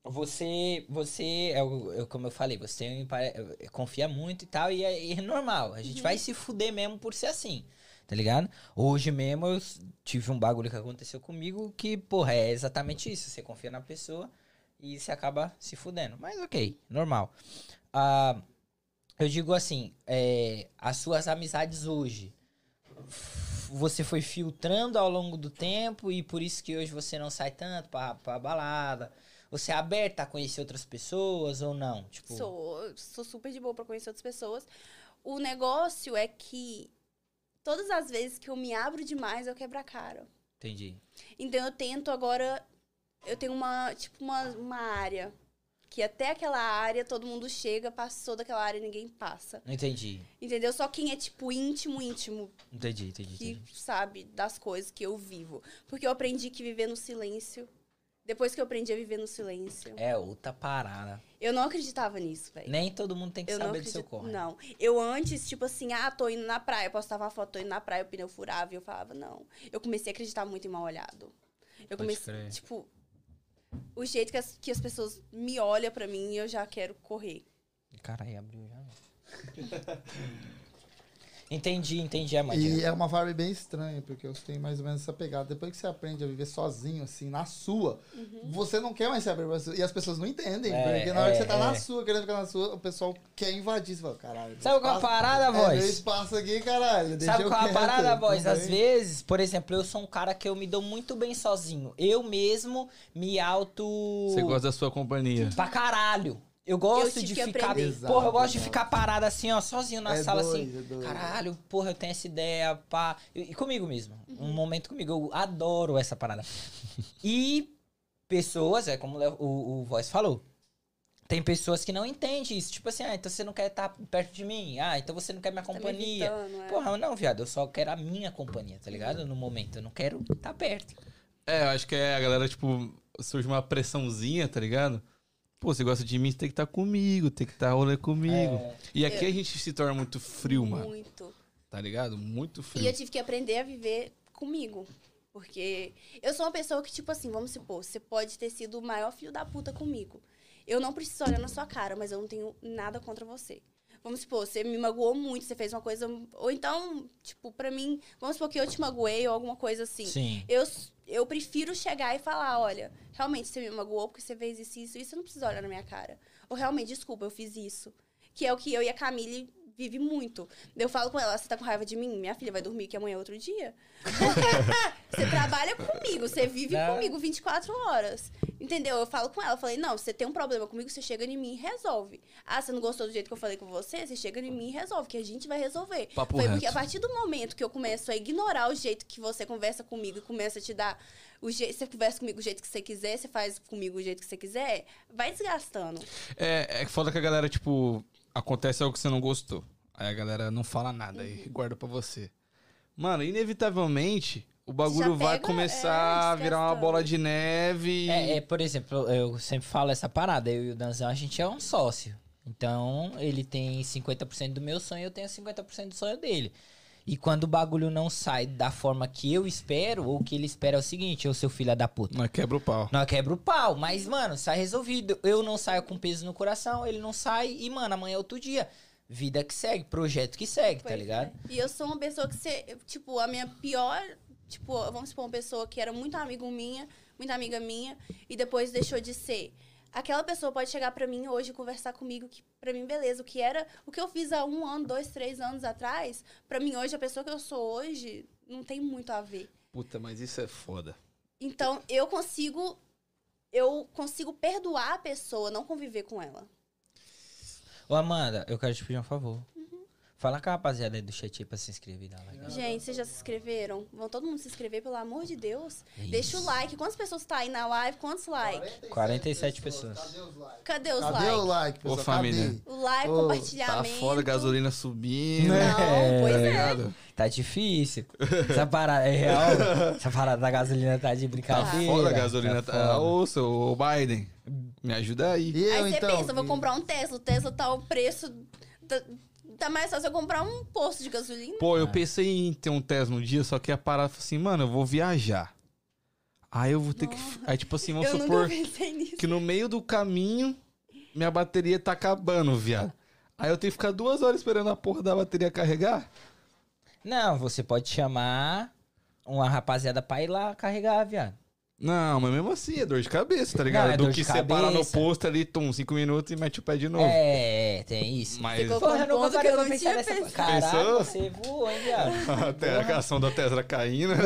você, você é, é como eu falei, você é, confia muito e tal, e é, é normal. A gente vai se fuder mesmo por ser assim, tá ligado? Hoje mesmo eu tive um bagulho que aconteceu comigo que, porra, é exatamente isso. Você confia na pessoa e você acaba se fudendo. Mas ok, normal. Ah, eu digo assim, é, as suas amizades hoje, você foi filtrando ao longo do tempo e por isso que hoje você não sai tanto pra, pra balada. Você é aberta a conhecer outras pessoas ou não? Tipo, Sou, sou super de boa pra conhecer outras pessoas. O negócio é que todas as vezes que eu me abro demais, eu quebro a cara. entendi. Então eu tento agora. Eu tenho uma, tipo, uma, uma área. Que até aquela área todo mundo chega, passou daquela área e ninguém passa. Não entendi. Entendeu? Só quem é, tipo, íntimo, íntimo, Entendi, entendi, que entendi. sabe das coisas que eu vivo. Porque eu aprendi que viver no silêncio. Depois que eu aprendi a viver no silêncio. É outra parada. Eu não acreditava nisso, velho. Nem todo mundo tem que Eu saber do seu corre. Não. Eu antes, tipo assim, ah, tô indo na praia, postava uma foto, tô indo na praia, o pneu furava, e eu falava, não. Eu comecei a acreditar muito em mal olhado. Eu Pode comecei, crer. tipo, o jeito que as, que as pessoas me olham pra mim, eu já quero correr. Caralho, abriu já. entendi, entendi, Amanda. E é uma vibe bem estranha, porque eu tenho mais ou menos essa pegada. Depois que você aprende a viver sozinho, assim, na sua, você não quer mais se abrir. E as pessoas não entendem. É, porque na hora que é, você tá é. na sua, querendo ficar na sua, o pessoal quer invadir. Você fala, caralho. Sabe qual é a parada, É, voz? meu espaço aqui, caralho. deixa Sabe eu qual é a parada, voz? Às vezes, por exemplo, eu sou um cara que eu me dou muito bem sozinho. Eu mesmo me auto. Você gosta da sua companhia. Pra caralho. Eu gosto tive de ficar. aprender. Porra, eu Exato, gosto de exato. ficar parado assim, ó, sozinho na É sala, doido, assim. é doido. Caralho, porra, eu tenho essa ideia, pá. E, comigo mesmo. Um Uhum. momento comigo. Eu adoro essa parada. E pessoas, é como o o, Voz falou. Tem pessoas que não entendem isso. Tipo assim, ah, então você não quer estar perto de mim. Ah, então você não quer minha Tá companhia. evitando, é. Porra, não, viado. Eu só quero a minha companhia, tá ligado? No momento. Eu não quero estar perto. É, eu acho que é a galera, tipo, surge uma pressãozinha, tá ligado? Pô, você gosta de mim, você tem que estar comigo, tem que estar rolê comigo. É. E aqui a gente se torna muito frio, mano. Muito. Tá ligado? Muito E frio. eu tive que aprender a viver comigo. Porque eu sou uma pessoa que, tipo assim, vamos supor, você pode ter sido o maior filho da puta comigo. Eu não preciso olhar na sua cara, mas eu não tenho nada contra você. Vamos supor, você me magoou muito, você fez uma coisa. Ou então, tipo, pra mim, vamos supor que eu te magoei ou alguma coisa assim. Sim. Eu, eu prefiro chegar e falar, olha, realmente você me magoou porque você fez isso, isso, isso, você não precisa olhar na minha cara. Ou realmente, desculpa, eu fiz isso. Que é o que eu e a Camille vive muito. Eu falo com ela, você tá com raiva de mim? Minha filha vai dormir que amanhã é outro dia. você trabalha comigo, você vive Não. comigo 24 horas. Entendeu? Eu falo com ela, eu falei, não, você tem um problema comigo, você chega em mim e resolve. Ah, você não gostou do jeito que eu falei com você? Você chega em mim e resolve, que a gente vai resolver. Papo Foi porque reto. a partir do momento que eu começo a ignorar o jeito que você conversa comigo e começa a te dar o jeito, você conversa comigo do jeito que você quiser, você faz comigo do jeito que você quiser, vai desgastando. É, é foda que a galera, tipo, acontece algo que você não gostou. Aí a galera não fala nada e guarda pra você. Mano, inevitavelmente, o bagulho vai pega, começar é, a virar uma bola de neve. e- É, é, por exemplo, eu sempre falo essa parada. Eu e o Danzão, a gente é um sócio. Então, ele tem 50% do meu sonho e eu tenho 50% do sonho dele. E quando o bagulho não sai da forma que eu espero, ou que ele espera é o seguinte, ô seu filho da puta. Mas quebra o pau. Nós quebra o pau, mas, mano, sai resolvido. Eu não saio com peso no coração, ele não sai, e, mano, amanhã é outro dia. Vida que segue, projeto que segue, tá Pois ligado? é. E eu sou uma pessoa que você, tipo, a minha pior, tipo, vamos supor, uma pessoa que era muito amigo minha, muita amiga minha, e depois deixou de ser. Aquela pessoa pode chegar pra mim hoje e conversar comigo que pra mim beleza, o que era, o que eu fiz há um ano, dois, três anos atrás, pra mim hoje a pessoa que eu sou hoje não tem muito a ver. Puta, mas isso é foda. Então, eu consigo. Eu consigo perdoar a pessoa, não conviver com ela. Ô, Amanda, eu quero te pedir um favor. Fala com a rapaziada aí do chat aí pra se inscrever e dar like. Gente, vocês já se inscreveram? Vão todo mundo se inscrever, pelo amor de Deus. Isso. Deixa o like. Quantas pessoas tá aí na live? Quantos likes? 47 pessoas. Cadê os likes? Cadê os Cadê o likes? like, Ô, pessoal? família. Cadê? O like, Ô, Tá compartilhamento. foda, gasolina subindo. Né? Não, pois tá é. ligado? Tá difícil. Essa parada é real. Essa parada da gasolina tá de Tá brincadeira. foda a gasolina. Tá foda. Ô, seu Biden, me ajuda aí. E eu, Aí você então? pensa, eu vou comprar um Tesla. O Tesla tá o preço. Tá, tá mais fácil eu comprar um posto de gasolina. Pô, eu pensei em ter um Tesla um dia, só que a parada foi assim, mano, eu vou viajar. Aí eu vou ter que. Aí, tipo assim, vamos eu supor que no meio do caminho minha bateria tá acabando, viado. Aí eu tenho que ficar duas horas esperando a porra da bateria carregar? Não, você pode chamar uma rapaziada pra ir lá carregar, viado. Não, mas mesmo assim é dor de cabeça, tá ligado? Não, é Do dor que de você para no cabeça. posto ali, tum, cinco minutos e mete o pé de novo. É, tem isso. Mas Ficou- Porra, eu nunca ponto parei que eu pra não pensar tinha nessa... pensado. Caraca, Pensou? você voou, hein, viado? Até a ação da Tesla caindo, né?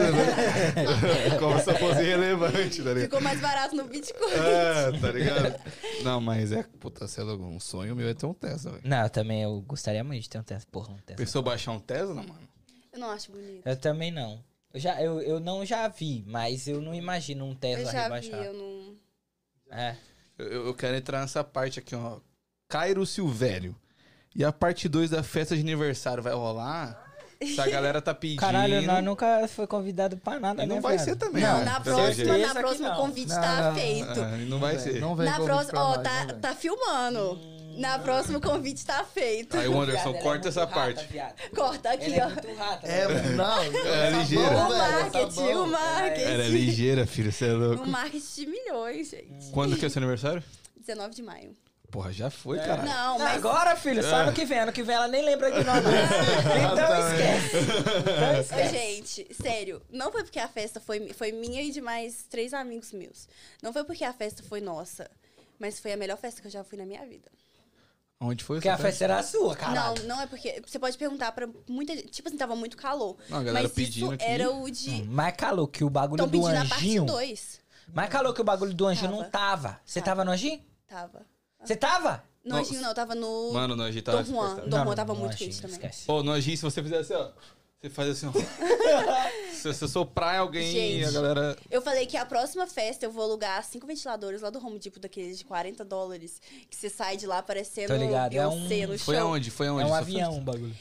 Como se fosse irrelevante, tá ligado? Ficou mais barato no Bitcoin. É, tá ligado? Não, mas é, puta, sei lá, um sonho meu é ter um Tesla, velho. Não, eu também eu gostaria muito de ter um Tesla. Porra, um Tesla. Pensou baixar um Tesla, mano? Eu não acho bonito. Eu também não. Eu, já, eu, eu não já vi, mas eu não imagino um Eu Tesla já vi, rebaixado. eu não. É. Eu, eu quero entrar nessa parte aqui, ó. Cairo Silvério. E a parte 2 da festa de aniversário vai rolar? Se a galera tá pedindo. Caralho, nós nunca foi convidado pra nada, E não né, vai ser também, Não, né? Na próxima, na próxima, o não. convite Não, tá não. feito. Ah, não vai ser. Não vem Na próxima, ó, nós, tá, não vem. tá filmando. Na próxima, o convite tá feito. Aí o Anderson, Viado, é corta muito essa rata, parte. viado. Corta aqui, Ela é ó. muito rata. É, né? não. É tá ligeira. bom, O tá marketing, o marketing. Ela é ligeira, filho, você é louco. Um marketing de milhões, gente. Quando que é seu aniversário? 19 de maio. Porra, já foi, caralho. Não, Não, mas agora, filho, só ano que vem. Ano que vem ela nem lembra de nós. não. então esquece. Então esquece. gente, sério, não foi porque a festa foi, foi minha e de mais três amigos meus. Não foi porque a festa foi nossa, mas foi a melhor festa que eu já fui na minha vida. Onde foi Porque a festa era sua, caralho. Não, não é porque. Você pode perguntar pra muita gente. Tipo assim, tava muito calor. Não, a galera mas pedindo isso aqui. era o de. Mais calor que o bagulho Estão do pedindo a parte anjinho. 2. Mais calor que o bagulho do anjinho não Tava. tava. Você tava no anjinho? Tava. Você tava? No Não, Anjinho não, tava no. Mano, no Anjinho tava Dom Juan. Dom Juan tava no muito anjinho, quente também. Esquece. Pô, no Anjinho, se você fizer assim, ó. Você faz assim, ó. se você soprar em alguém e a galera. Eu falei que a próxima festa eu vou alugar cinco ventiladores lá do Home Depot, daqueles de 40 dólares. Que você sai de lá parecendo Tô ligado, é um- Beyoncé no Foi chão. aonde? Foi aonde? É um avião o bagulho.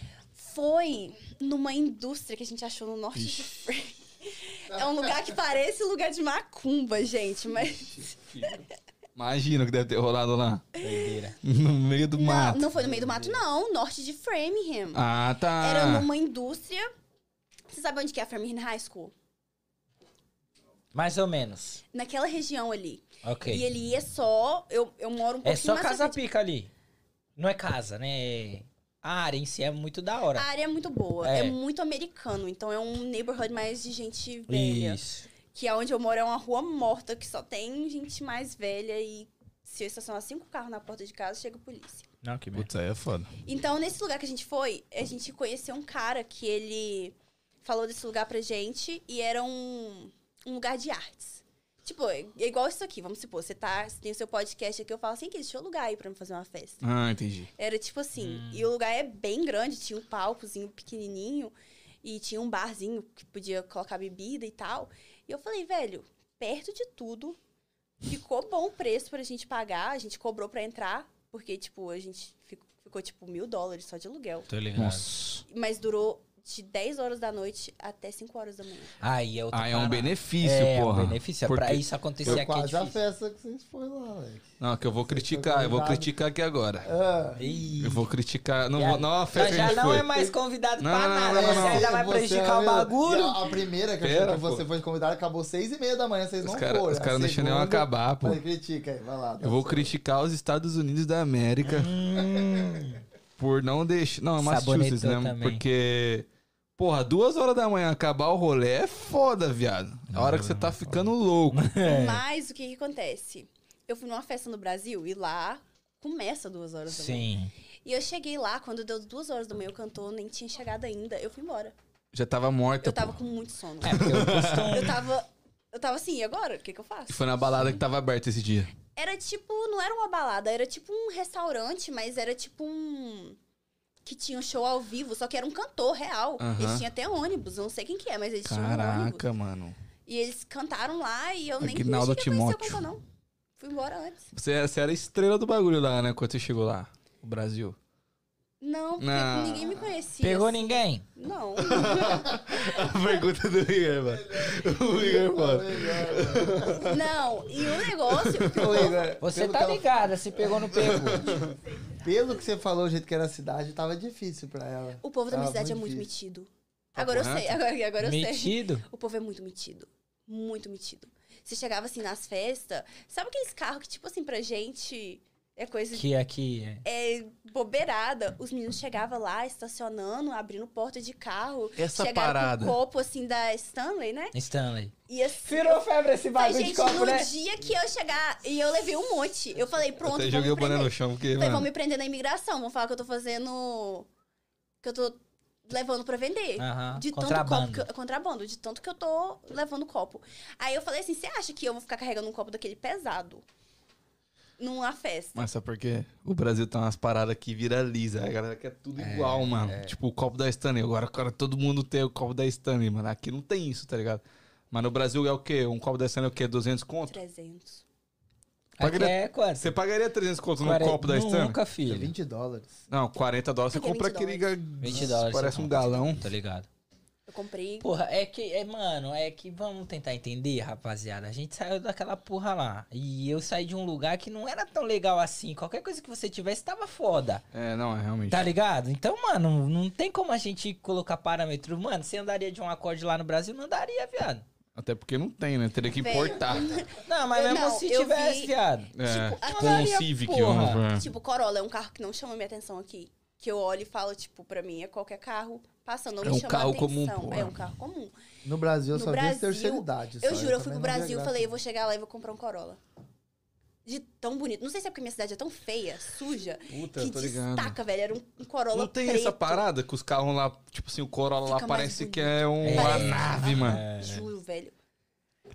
Foi numa indústria que a gente achou no norte de Frank. É um lugar que parece lugar de macumba, gente, mas. Imagina o que deve ter rolado lá. Doideira. No meio do Não, mato. não foi no meio do mato, não. Norte de Framingham. Ah, tá. Era numa indústria. Você sabe onde que é a Framingham High School? Mais ou menos. Naquela região ali. Ok. E ele ia só. Eu, eu moro um pouquinho É só casa frente. pica ali. Não é casa, né? É- A área em si é muito da hora. A área é muito boa. É. É. muito americano. Então é um neighborhood mais de gente velha. Isso. Que é onde eu moro é uma rua morta, que só tem gente mais velha. E se eu estacionar cinco carros na porta de casa, chega a polícia. Não, que merda. Putz, aí é foda. Então, nesse lugar que a gente foi, a gente conheceu um cara que ele falou desse lugar pra gente e era um, um lugar de artes. Tipo, é igual isso aqui, vamos supor, você tá, você tem o seu podcast aqui, eu falo assim, que deixa eu lugar aí pra me fazer uma festa. Ah, entendi. Era tipo assim, e o lugar é bem grande, tinha um palcozinho pequenininho e tinha um barzinho que podia colocar bebida e tal. E eu falei, velho, perto de tudo, ficou bom o preço pra gente pagar, a gente cobrou pra entrar, porque, tipo, a gente ficou, ficou tipo, mil dólares só de aluguel. Tô ligado. Nossa. Mas durou de 10 horas da noite até 5 horas da manhã. Aí é outro Ah, é um benefício, é, porra. É um benefício. Porque- Pra isso acontecer aqui é quase a difícil. festa que vocês foram lá, Alex. Não, que eu vou criticar, eu vou criticar aqui agora. Ah. Eu vou criticar. Não, Já- vou, não é uma festa a já gente não foi. é mais convidado Não, pra não, nada. não, não, Você não. ainda vai você prejudicar o é- bagulho. e A, a primeira que, eu Pera, que você foi convidado acabou seis e meia da manhã, vocês Os não cara- foram. os A caras não deixam nem acabar, pô. Mas critica aí, vai lá. tá Eu vou certo. criticar os Estados Unidos da América Hum. por não deixar. Não, é Massachusetts, né? também. Porque. Porra, duas horas da manhã acabar o rolê é foda, viado. A hora que você tá ficando louco. É. Mas o que, que acontece? Eu fui numa festa no Brasil e lá começa duas horas da manhã. Sim. E eu cheguei lá, quando deu duas horas da manhã, o cantor nem tinha chegado ainda. Eu fui embora. Já tava morta. Eu tava pô. com muito sono. É, eu costumo. Eu tava. Eu tava assim, e agora? O que, que eu faço? foi na balada que tava aberta esse dia. Era tipo, não era uma balada, era tipo um restaurante, mas era tipo um. Que tinha um show ao vivo, só que era um cantor real. Aham. Eles tinham até ônibus, eu não sei quem que é, mas eles tinham um ônibus. Caraca, mano. E eles cantaram lá e eu nem, nem Aguinaldo cheguei a conhecer o Timóteo. cantor, não. Fui embora antes. Você, você era estrela do bagulho lá, né? Quando você chegou lá. O Brasil. Não, porque Não. ninguém me conhecia. Pegou assim. ninguém? Não. A pergunta do Igor, mano. O Igor, mano. Não, e o negócio. Ô, Igor, Você tá que ela- ligada, se pegou no pego. Pelo que você falou, o jeito que era a cidade, tava difícil pra ela. O povo da minha cidade é muito difícil. metido. Agora eu sei, agora, agora eu sei. Metido? O povo é muito metido. Muito metido. Você chegava assim nas festas, sabe aqueles carros que, tipo assim, pra gente é coisa Que aqui é. é bobeirada. Os meninos chegavam lá, estacionando, abrindo porta de carro. Essa chegaram parada. com o copo, assim, da Stanley, né? Stanley. E assim, Virou febre esse bagulho de copo, no né? dia que eu chegar, e eu levei um monte. Eu falei, pronto, vão joguei o boné no chão, porque, Falei, vão me prender na imigração. Vão falar que eu tô fazendo... Que eu tô levando pra vender. Aham, De contrabando. tanto copo que eu, contrabando, de tanto que eu tô levando copo. Aí eu falei assim: você acha que eu vou ficar carregando um copo daquele pesado? Numa festa? Mas sabe por quê? O Brasil tem umas paradas que viraliza. A galera quer tudo igual, mano. Tipo o copo da Stanley. Agora, agora todo mundo tem o copo da Stanley, mano. Aqui não tem isso, tá ligado? Mas no Brasil é o quê? Um copo da Stanley é o quê? 200 conto? 300. Aqui Pagaria- é quanto? Você pagaria 300 conto num copo da Stanley? Nunca, É filho. 20 dólares. Não, 40 dólares você que compra 20 aquele... dólares? ga- 20 dólares. Parece um galão. Tá ligado? Comprei. Porra, é que, é, mano, é que vamos tentar entender, rapaziada. A gente saiu daquela porra lá. E eu saí de um lugar que não era tão legal assim. Qualquer coisa que você tivesse tava foda. É, não, é realmente. Tá ligado? Então, mano, não tem como a gente colocar parâmetro. Mano, você andaria de um acorde lá no Brasil? Não andaria, viado. Até porque não tem, né? Teria que importar. Não, mas mesmo não, se eu tivesse, vi- viado. É, Tipo, tipo um andaria, Civic. porra. vamos- Tipo, Corolla é um carro que não chama minha atenção aqui. Que eu olho e falo, tipo, pra mim é qualquer carro passando, não É me um carro atenção. comum, pô. É um carro comum. No Brasil eu No só vi Brasil, terceira idade. Eu só, juro, eu fui também pro Brasil e falei, eu vou chegar lá e vou comprar um Corolla. De tão bonito. Não sei se é porque minha cidade é tão feia, suja, Puta, que eu tô ligado. destaca, velho. Era um, um Corolla Não tem preto. essa parada que os carros lá, tipo assim, o Corolla lá Fica mais parece bonito. que é uma Parece- nave, mano. É. Juro, velho.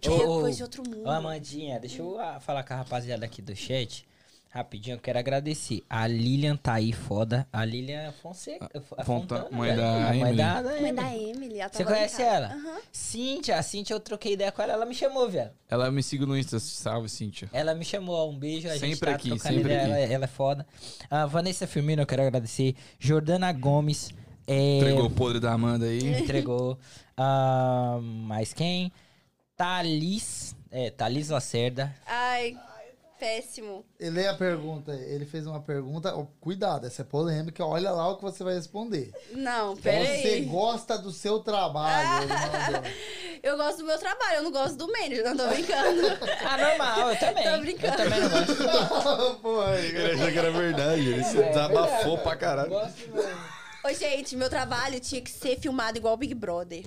É ô, coisa de outro mundo. Ô, Amandinha, deixa eu ah, falar com a rapaziada aqui do chat. Rapidinho, eu quero agradecer. A Lilian tá aí, foda. A Lilian Fonseca. a Fonta- Fontana, mãe da A Mãe Emily. da, da Mãe da Emily, ela Você conhece casa. ela? Aham. Cíntia, a Cíntia, eu troquei ideia com ela, ela me chamou, velho. Ela me siga no Insta, salve, Cíntia. Ela me chamou, um beijo, a gente Sempre tá aqui, sempre ideia, aqui. Ela, ela é foda. A Vanessa Firmino, eu quero agradecer. Jordana Gomes. é, Entregou o podre da Amanda aí. Entregou. Ah, mais quem? Thalis. É, Thalis Lacerda. Ai, péssimo. Ele lê a pergunta, ele fez uma pergunta, ó, cuidado, essa é polêmica, olha lá o que você vai responder. Não, Você peraí. gosta do seu trabalho. Eu gosto do meu trabalho, eu não gosto do manager, não tô brincando. Ah, normal, eu também. Tô brincando. Eu também não gosto. Porra, Ele achou que era verdade, ele se desabafou pra caralho. Gosto mesmo. Ô, gente, meu trabalho tinha que ser filmado igual o Big Brother.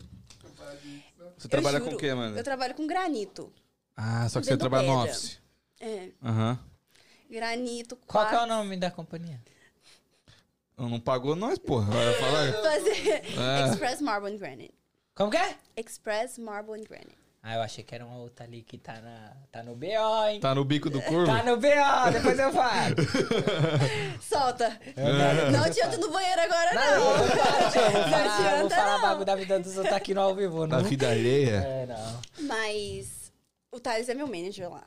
Você Eu trabalha juro, com o quê, mano? Eu trabalho com granito. Ah, só que você trabalha no pedra. office. É, Aham. granito, Qual que é o quartzo. nome da companhia? Não pagou nós, porra. Vai falar. Fazer É. Express Marble and Granite. Como que é? Express Marble and Granite. Ah, eu achei que era uma outra ali que tá, na, tá no BO, hein? Tá no bico do curvo? Tá no BO, depois eu falo. Solta. É. Não adianta no banheiro agora, Não, não. não, vou falar, tio, vou Não falar, vou falar não. bagulho da vida dos outros aqui no ao vivo, Na não. vida alheia? É, não. Mas o Thales é meu manager lá.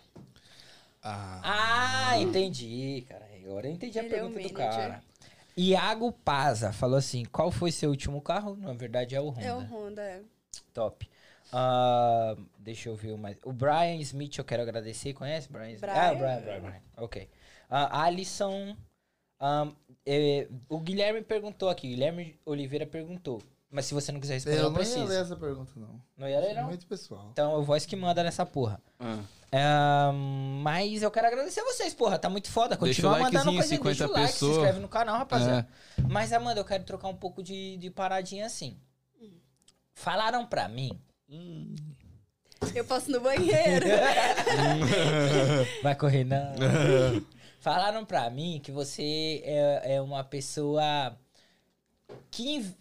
Ah. Ah, entendi, cara. Agora eu entendi a Ele é pergunta do manager. cara. Iago Paza falou assim: qual foi seu último carro? Na verdade é o Honda. É o Honda. é. Top. Ah, deixa eu ver o mais. O Brian Smith, eu quero agradecer. Conhece Brian Smith? Brian. Ah, o Brian, Brian, Brian. Ok. Ah, Alisson. ah, eh, o Guilherme perguntou aqui. Guilherme Oliveira perguntou. Mas se você não quiser responder, Eu não não ia precisa. ler essa pergunta, não. Não ia ler, não? Muito pessoal. Então é o voz que manda nessa porra. Ah. Ah, mas eu quero agradecer vocês, porra. Tá muito foda. Deixa Continua o mandando coisa. 50 deixa o like, se pessoas. inscreve no canal, rapaziada. Mas, Amanda, eu quero trocar um pouco de, de paradinha assim. Falaram pra mim. Eu posso no banheiro. Vai correr, não. Falaram pra mim que você é, é uma pessoa que.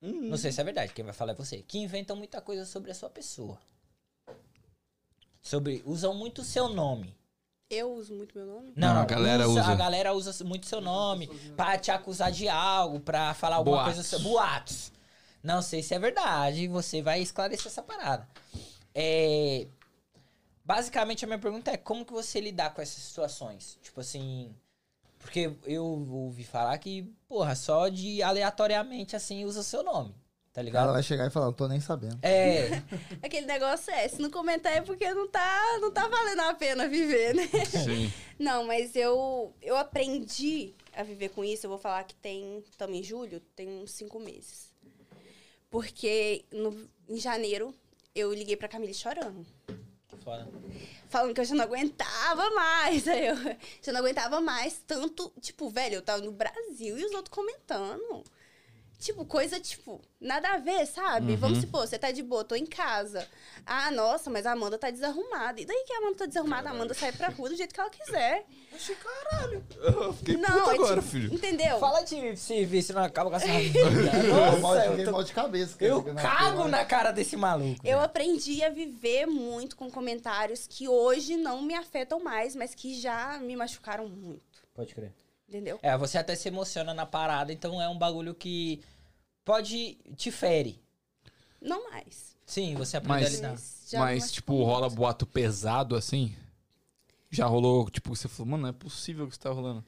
Não sei se é verdade, quem vai falar é você. Que inventam muita coisa sobre a sua pessoa. Sobre. Usam muito o seu nome. Eu uso muito meu nome. Não, Não, a galera usa. A galera usa muito seu nome pra te acusar de algo, pra falar alguma Boatos. coisa sobre boatos. Não sei se é verdade, você vai esclarecer essa parada. É, Basicamente, a minha pergunta é como que você lidar com essas situações? Tipo assim... Porque eu ouvi falar que, porra, só de aleatoriamente, assim, usa seu nome, tá ligado? vai chegar e falar, não tô nem sabendo. É, Aquele negócio é, se não comentar é porque não tá, não tá valendo a pena viver, né? Sim. Não, mas eu, eu aprendi a viver com isso. Eu vou falar que tem, estamos em julho, tem uns cinco meses. Porque no, em janeiro eu liguei pra Camille chorando. foda. Falando que eu já não aguentava mais. Aí eu já não aguentava mais. Tanto, tipo, velho, eu tava no Brasil e os outros comentando. Tipo, coisa, tipo, nada a ver, sabe? Vamos supor, você tá de boa, tô em casa. Ah, nossa, mas a Amanda tá desarrumada. E daí que a Amanda tá desarrumada? A Amanda sai pra rua do jeito que ela quiser. Eu fiquei não, puto é agora, tipo, filho. Entendeu? Fala de se ver se não acaba com essa. Eu Nossa, mal- eu fiquei tô- mal de cabeça. Eu na cago na cara desse maluco. Eu aprendi a viver muito com comentários que hoje não me afetam mais, mas que já me machucaram muito. Pode crer. Entendeu? É, você até se emociona na parada, então é um bagulho que pode te fere. Não mais. Sim, você aprende a Mas- lidar. já me Mas, machucou tipo, muito. rola boato pesado assim? Já rolou, tipo, você falou, mano, não é possível que isso tá rolando.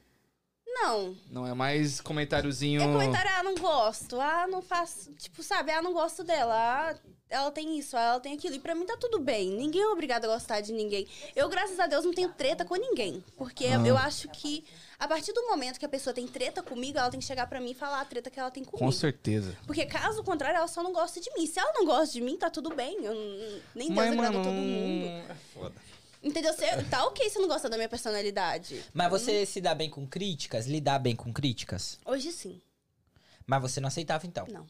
Não. Não, é mais comentáriozinho. É comentário, ah, não gosto. Ah, não faço. Tipo, sabe, ah, não gosto dela. Ah, ela tem isso, ela tem aquilo. E pra mim tá tudo bem. Ninguém é obrigado a gostar de ninguém. Eu, graças a Deus, não tenho treta com ninguém. Porque Ah. eu acho que a partir do momento que a pessoa tem treta comigo, ela tem que chegar pra mim e falar a treta que ela tem comigo. Com certeza. Porque caso contrário, ela só não gosta de mim. Se ela não gosta de mim, tá tudo bem. Eu, nem Deus Mas, agradou mano, todo mundo. é foda. Entendeu? Você, tá ok se não gosta da minha personalidade. Mas você se dá bem com críticas? Lidar bem com críticas? Hoje sim. Mas você não aceitava então? Não.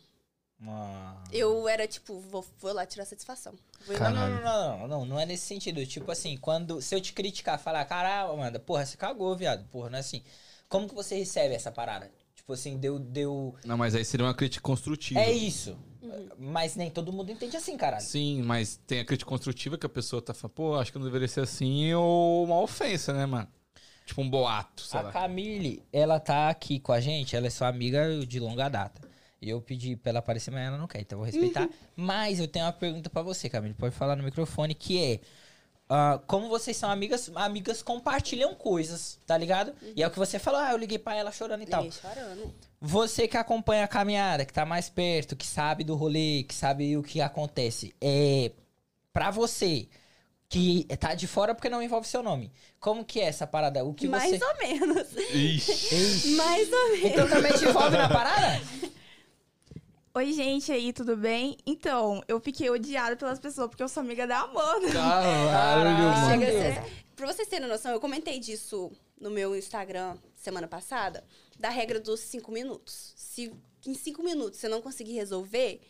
Ah. Eu era tipo, vou, vou lá tirar satisfação. Não, lá- não, não, não, não, não, não é nesse sentido. Tipo assim, quando. Se eu te criticar, falar, caralho, Amanda, porra, você cagou, viado. Porra, não é assim. Como que você recebe essa parada? Tipo assim, deu. deu... Não, mas aí seria uma crítica construtiva. É isso. Mas nem todo mundo entende assim, caralho. Sim, mas tem a crítica construtiva que a pessoa tá falando, pô, acho que não deveria ser assim, ou uma ofensa, né, mano? Tipo um boato, sei A lá. Camille, ela tá aqui com a gente, ela é sua amiga de longa data. E eu pedi pra ela aparecer, mas ela não quer, então eu vou respeitar. mas eu tenho uma pergunta pra você, Camille, pode falar no microfone, que é... ah, como vocês são amigas, amigas compartilham coisas, tá ligado? E é o que você falou, ah, eu liguei pra ela chorando e tal. Liguei chorando. Você que acompanha a caminhada, que tá mais perto, que sabe do rolê, que sabe o que acontece, é para você que tá de fora porque não envolve seu nome. Como que é essa parada? O que Mais você ou menos. Ixi. Ixi. Mais ou menos. Então também te envolve na parada? Oi, gente aí, tudo bem? Então, eu fiquei odiada pelas pessoas porque eu sou amiga da Amanda. Caralho, mano. Chega ser- Pra vocês terem noção, eu comentei disso no meu Instagram semana passada, da regra dos cinco minutos. Se em cinco minutos você não conseguir resolver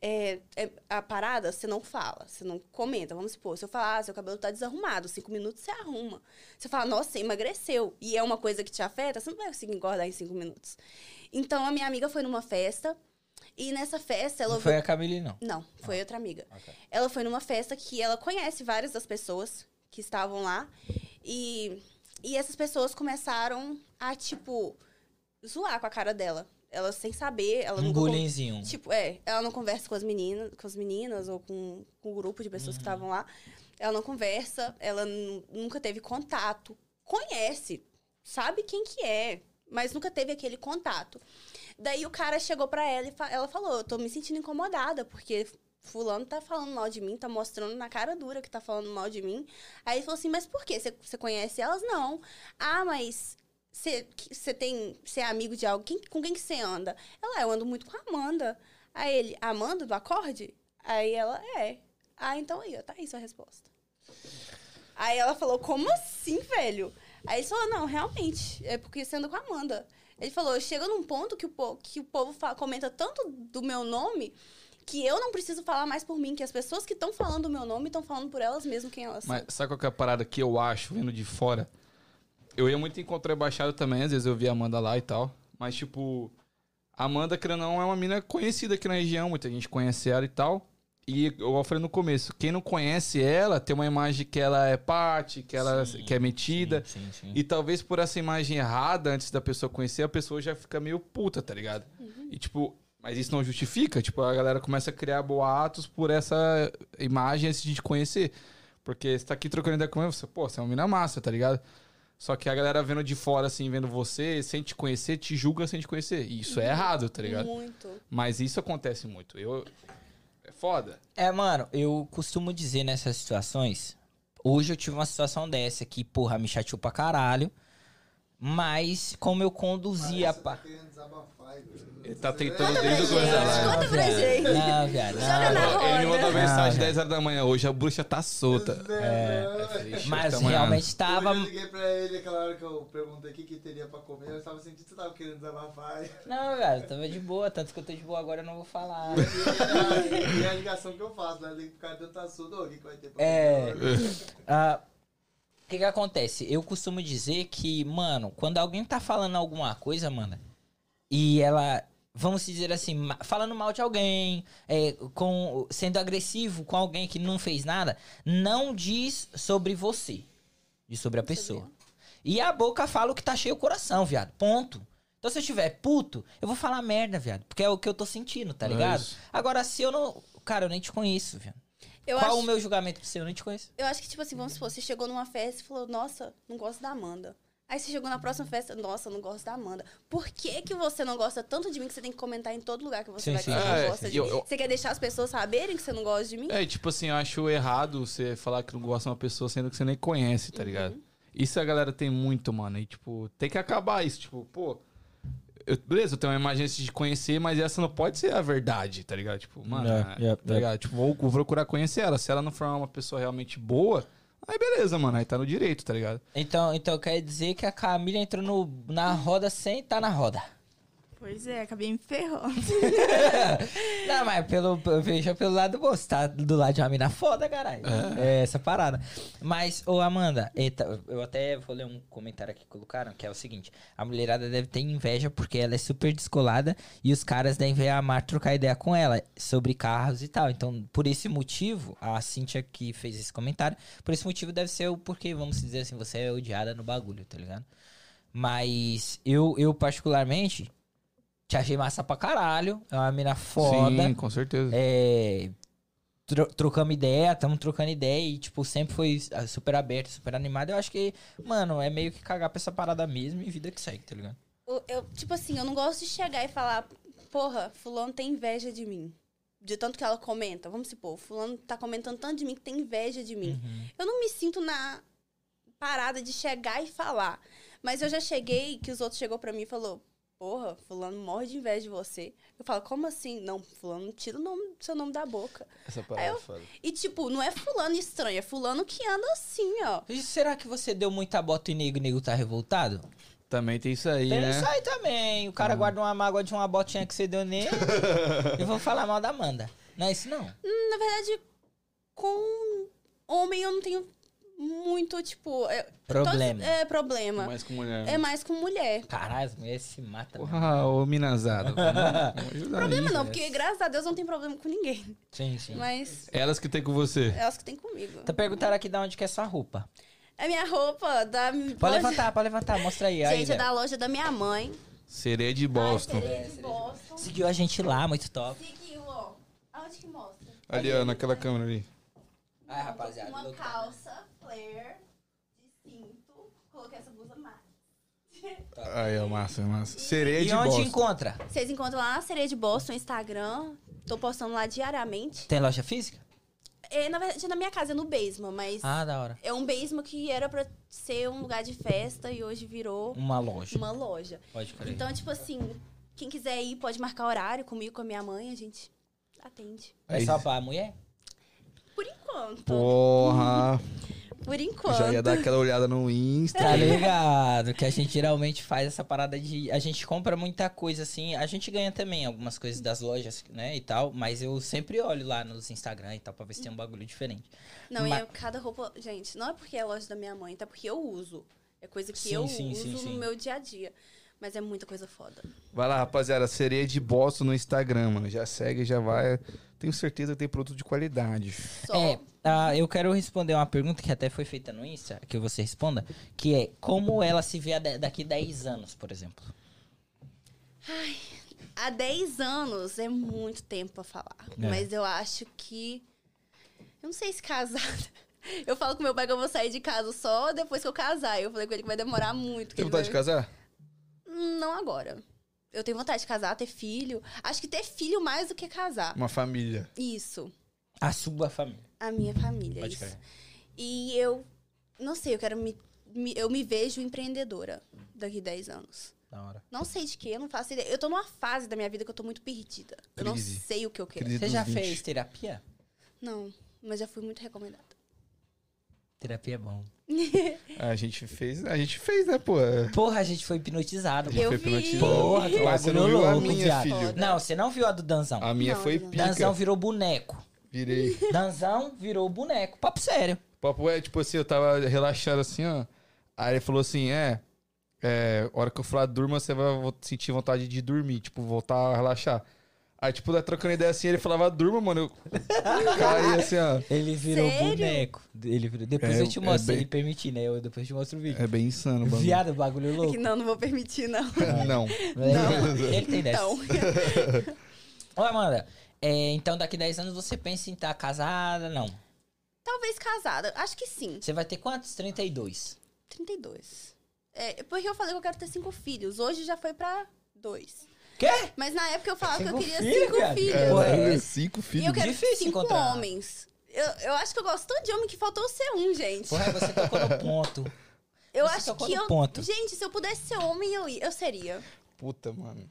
é, é, a parada, você não fala, você não comenta. Vamos supor, se eu falar, ah, seu cabelo tá desarrumado, cinco minutos você arruma. Você fala, nossa, você emagreceu. E é uma coisa que te afeta, você não vai conseguir engordar em cinco minutos. Então, a minha amiga foi numa festa, e nessa festa ela Não foi a Camille, não. não, foi outra amiga. Ok. Ela foi numa festa que ela conhece várias das pessoas que estavam lá. E, e essas pessoas começaram a, tipo, zoar com a cara dela. Ela sem saber, ela Um con- bullyingzinho. Tipo, é, ela não conversa com as meninas, com as meninas ou com, com o grupo de pessoas que estavam lá. Ela não conversa, ela nu- nunca teve contato. Conhece, sabe quem que é, mas nunca teve aquele contato. Daí o cara chegou pra ela e fa- ela falou: Eu tô me sentindo incomodada, porque Fulano tá falando mal de mim, tá mostrando na cara dura que tá falando mal de mim. Aí ele falou assim: Mas por quê? Você- conhece elas? Não. Ah, mas você tem. Você é amigo de alguém? Com quem que você anda? Ela, eu ando muito com a Amanda. Aí ele, Amanda do acorde? Aí ela, é. Ah, então aí, tá aí sua resposta. Aí ela falou, como assim, velho? Aí ele falou, não, realmente, é porque você anda com a Amanda. Ele falou, chega num ponto que o, po que o povo fa- comenta tanto do meu nome que eu não preciso falar mais por mim, que as pessoas que estão falando o meu nome estão falando por elas mesmas quem elas Mas são. sabe qual que é a parada que eu acho, vendo de fora? Eu ia muito em Contra Baixada também, às vezes eu via a Amanda lá e tal. Mas, tipo, A Amanda, querendo não, é uma mina conhecida aqui na região, muita gente conhece ela e tal. E eu falei no começo, quem não conhece ela tem uma imagem que ela é parte, que ela Sim, que é metida. Sim, sim, sim. E talvez por essa imagem errada, antes da pessoa conhecer, a pessoa já fica meio puta, tá ligado? E tipo, mas isso não justifica, tipo, a galera começa a criar boatos por essa imagem antes de te conhecer. Porque você tá aqui trocando ideia com ele, você, pô, você é uma mina massa, tá ligado? Só que a galera vendo de fora, assim, vendo você, sem te conhecer, te julga sem te conhecer. E isso é errado, tá ligado? Muito. Mas isso acontece muito. Eu. É foda. É, mano, eu costumo dizer nessas situações. Hoje eu tive uma situação dessa que, porra, me chateou pra caralho. Mas como eu conduzia Parece que pra. tá querendo desabafar, Igor. Ele tá tentando pra desde o começo da live. conta pra gente. Não, viado. Joga na Não. Ele me mandou roda. mensagem Ah, 10 horas da manhã. Hoje a bruxa tá solta. É. Mas Tá realmente tava. Eu liguei pra ele aquela hora que eu perguntei o que, que teria pra comer. Eu tava sentindo que você tava querendo desabafar. Não, velho, tava de boa. Tanto que eu tô de boa agora, eu não vou falar. E é a ligação que eu faço, né? Eu ligo pro cara do tá surdo, ô, o que, que vai ter pra É. comer hoje? Ah, O que que acontece? Eu costumo dizer que, mano, quando alguém tá falando alguma coisa, mano, e ela, vamos dizer assim, falando mal de alguém, é, com, sendo agressivo com alguém que não fez nada, não diz sobre você, diz sobre a pessoa. E a boca fala o que tá cheio o coração, viado. Ponto. Então se eu estiver puto, eu vou falar merda, viado. Porque é o que eu tô sentindo, tá É ligado? Agora, se eu não. Cara, eu nem te conheço, viado. Eu Qual acho, o meu julgamento pra você? Eu nem te conheço. eu acho que, tipo assim, vamos supor, você chegou numa festa e falou, nossa, não gosto da Amanda. Aí você chegou na próxima festa, nossa, não gosto da Amanda. Por que, que você não gosta tanto de mim que você tem que comentar em todo lugar que você Sim, vai sim. que você É, não gosta de eu- mim? eu- Você quer deixar as pessoas saberem que você não gosta de mim? É, tipo assim, eu acho errado você falar que não gosta de uma pessoa sendo que você nem conhece, tá ligado? Isso a galera tem muito, mano. E, tipo, tem que acabar isso. Tipo, pô. eu- beleza, eu tenho uma imagem antes de conhecer, mas essa não pode ser a verdade, tá ligado? Tipo, mano, É, é, é, tá ligado? Tipo, vou, vou procurar conhecer ela. Se ela não for uma pessoa realmente boa, aí beleza, mano. Aí tá no direito, tá ligado? Então, então quer dizer que a Camila entrou no, na roda sem estar na roda. Pois é, acabei me ferrando. Não, mas pelo, veja pelo lado bom, você tá do lado de uma mina foda, caralho. É. essa parada. Mas, ô Amanda, eita, eu até vou ler um comentário aqui que colocaram, que é o seguinte: a mulherada deve ter inveja porque ela é super descolada e os caras devem amar trocar ideia com ela sobre carros e tal. Então, por esse motivo, a Cintia que fez esse comentário, por esse motivo deve ser o porquê, vamos dizer assim, você é odiada no bagulho, tá ligado? Mas eu, eu particularmente, te achei massa pra caralho. É uma mina foda. Sim, com certeza. É, tro- trocamos ideia, estamos trocando ideia e, tipo, sempre foi super aberto, super animado. Eu acho que, mano, é meio que cagar pra essa parada mesmo e vida que segue, tá ligado? Eu, eu- tipo assim, eu não gosto de chegar e falar, porra, fulano tem inveja de mim. De tanto que ela comenta. Vamos supor, fulano tá comentando tanto de mim que tem inveja de mim. Eu não me sinto na parada de chegar e falar. Mas eu já cheguei, que os outros chegou pra mim e falou, porra, fulano morre de inveja de você. Eu falo, como assim? Não, fulano, tira o nome, seu nome da boca. Essa parada é foda. E tipo, não é fulano estranho, é fulano que anda assim, ó. E será que você deu muita bota e nego, nego tá revoltado? Também tem isso aí, Tem né? isso aí também. O cara guarda uma mágoa de uma botinha que você deu nele. eu vou falar mal da Amanda. Não é isso, não? Na verdade, com homem eu não tenho muito, tipo. é- Problema. todos- É, problema. Mais com mulher. É mais com mulher. Caralho, as mulheres se matam. né? Porra, ô Minazada. Problema aí. não, porque graças a Deus não tem problema com ninguém. Sim, sim. Mas Elas que tem com você. é elas que tem comigo. Então perguntaram aqui de onde que é sua roupa. É minha roupa da. Pode levantar, pode levantar, mostra aí. aí Gente, é Léo. da loja da minha mãe. Sereia de Boston. Ai, sereia de Boston. Seguiu a gente lá, muito top. Seguiu, ó. Aonde que mostra? Ali, ó, naquela câmera ali. Ai, rapaziada. Uma calça, flare, de cinto. Coloquei essa blusa massa. Aí, ó, massa, massa. Sereia E de onde Boston. encontra? Vocês encontram lá na Sereia de Boston no Instagram. Tô postando lá diariamente. Tem loja física? É, na verdade, é na minha casa, é no Basement, mas Ah, da hora. é um Basement que era pra ser um lugar de festa e hoje virou Uma loja. uma loja. Pode crer. Então, tipo assim, quem quiser ir pode marcar horário comigo, com a minha mãe, a gente atende. é só pra mulher? Por enquanto. Porra. Por enquanto. Já ia dar aquela olhada no Insta. Tá ligado? Que a gente geralmente faz essa parada de. A gente compra muita coisa assim. A gente ganha também algumas coisas das lojas, né? E tal. Mas eu sempre olho lá nos Instagram e tal pra ver se tem um bagulho diferente. Não, Ma- e eu, cada roupa. Gente, não é porque é loja da minha mãe, tá? Porque eu uso. É coisa que Sim, eu sim, uso sim, sim. no meu dia a dia. Mas é muita coisa foda. Vai lá, rapaziada. Sereia de Boston no Instagram, mano. Já segue, já vai. Tenho certeza que tem produto de qualidade. Só. É, ah, eu quero responder uma pergunta que até foi feita no Insta, que você responda, que é como ela se vê daqui 10 anos, por exemplo. Há 10 anos é muito tempo pra falar. É. Mas eu acho que. Eu não sei se casada. Eu falo com meu pai que eu vou sair de casa só depois que eu casar. Eu falei com ele que vai demorar muito. que Tem vontade de vai- casar? Não agora. Eu tenho vontade de casar, ter filho. Acho que ter filho mais do que casar. Uma família. Isso. A sua família. A minha família. Pode isso. crer. E eu. Não sei, eu quero me. me- eu me vejo empreendedora daqui 10 anos. Da hora. Não sei de que, eu não faço ideia. Eu tô numa fase da minha vida que eu tô muito perdida. Eu não Crise. sei o que eu quero. Crise Você já 20. fez terapia? Não, mas já fui muito recomendada. Terapia é bom. A gente fez, a gente fez, né, pô? Porra, a gente foi hipnotizado. gente Eu foi vi. hipnotizado. Porra, que Mas você não viu a louco, minha, viado. filho. Não, você não viu a do Danzão. A minha Não, foi pica. Danzão virou boneco. Virei. Danzão virou boneco. Papo sério. Papo é, tipo assim, eu tava relaxado assim, ó. Aí ele falou assim, é... É, hora que eu falar durma, você vai sentir vontade de dormir, tipo, voltar a relaxar. Aí, tipo, tá trocando ideia assim, ele falava, durma, mano. Eu caí assim, ó. Ele virou Sério? boneco. Ele virou... Depois É, eu te é mostro, se bem- ele permitir, né? Eu depois te mostro o vídeo. É bem insano o bagulho. Viado, bagulho Que louco. não, não vou permitir, não. Não. Ele, ele tem dessa. Então, Ô, Amanda, é, então daqui 10 anos você pensa em estar casada? Não. talvez casada. Acho que sim. Você vai ter quantos? 32. 32. É, porque eu falei que eu quero ter cinco filhos. Hoje já foi pra dois. Quê? Mas na época eu falava que eu queria filhos, cinco filhos. É, Porra, é- cinco E filhos. eu quero Difícil cinco encontrar. homens. Eu, eu acho que eu gosto tanto de homem que faltou ser um, gente. Porra, você tocou no ponto. eu você acho tocou que no eu. ponto. Gente, se eu pudesse ser homem, eu, eu seria. Puta, mano.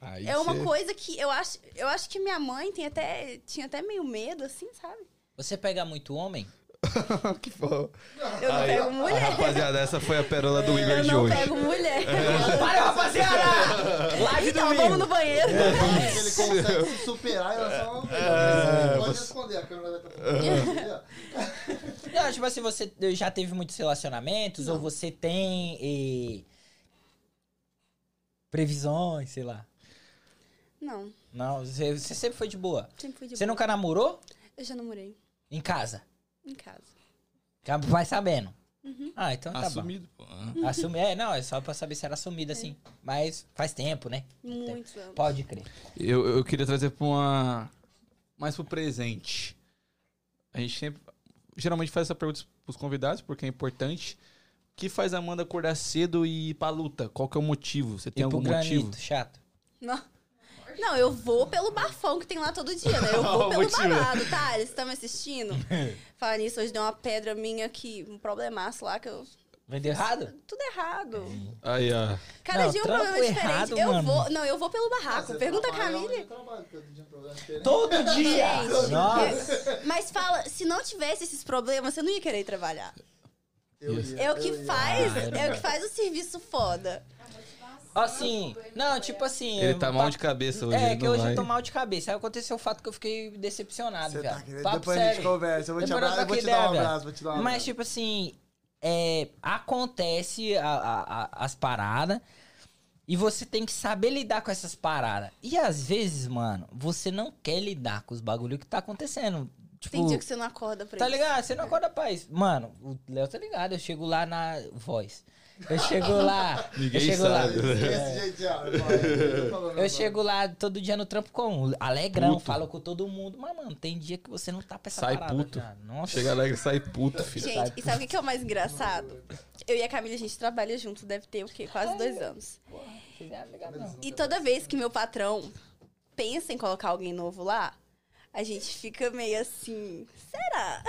Aí É uma cê- coisa que eu acho. Eu acho que minha mãe tem até, tinha até meio medo, assim, sabe? Você pega muito homem? que foda. Eu não Aí, pego mulher. Rapaziada, essa foi a pérola do Igor Eu de não hoje. pego mulher. Para, rapaziada! Live Então, domingo. vamos no banheiro. Ele consegue se superar e ela só. É, Pode você- responder, a câmera vai estar. Não, tipo assim, você já teve muitos relacionamentos? Ou você tem eh, previsões, sei lá? Não, Não, você, você sempre foi de boa. sempre fui de Você boa. nunca namorou? Eu já namorei Em casa? Em casa. Já Vai sabendo. Uhum. Ah, então tá Assumido, pô. bom. Assumi, é, não, é só pra saber se era assumida assim. Mas faz tempo, né? Muitos anos. Pode crer. Eu, eu queria trazer pra uma. Mais pro presente. A gente sempre. Geralmente faz essa pergunta pros convidados, porque é importante. O que faz a Amanda acordar cedo e ir pra luta? Qual que é o motivo? Você tem e pro algum granito, motivo? chato. Não. Não, eu vou pelo bafão que tem lá todo dia, né? Eu vou pelo babado, tá? Eles estão me assistindo? Falar nisso, hoje deu uma pedra minha aqui, um problemaço lá que eu. Vendeu errado? Tudo errado. Aí, ó. Cada Não, dia um problema diferente. errado, eu mano. vou. Não, eu vou pelo barraco. Pergunta a Camille. Todo dia! Gente, Nossa! Mas fala, se não tivesse esses problemas, você não ia querer ir trabalhar. Eu ia, É o que eu ia. faz, Ah, é o que faz o serviço foda. Assim, não, tipo assim. Ele tá mal de cabeça hoje. É, que hoje vai. eu tô mal de cabeça. Aí aconteceu o fato que eu fiquei decepcionado, Você tá velho. querendo? Papo Depois a gente sério. conversa. Eu vou te, Depois abra... eu vou te dar um abraço, vou te dar um Mas, abraço. tipo assim, é, acontece a- a- a- as paradas e você tem que saber lidar com essas paradas. E às vezes, mano, você não quer lidar com os bagulho que tá acontecendo. Tipo, Tem dia que você não acorda pra Tá isso. ligado? Você não acorda pra isso. Mano, o Léo tá ligado. Eu chego lá na voz. Eu chego lá. Ninguém eu chego sabe. lá. Jeito, ó, eu chego lá todo dia no trampo com alegrão, Puto. falo com todo mundo. Mas, mano, tem dia que você não tá pra essa Sai parada. puto. cara. Nossa. Chega alegre sai puto, filho. Gente, e sabe o que é o mais engraçado? Eu e a Camila, a gente trabalha junto, deve ter o quê? Quase dois anos. É não. E toda vez que meu patrão pensa em colocar alguém novo lá, a gente fica meio assim, será?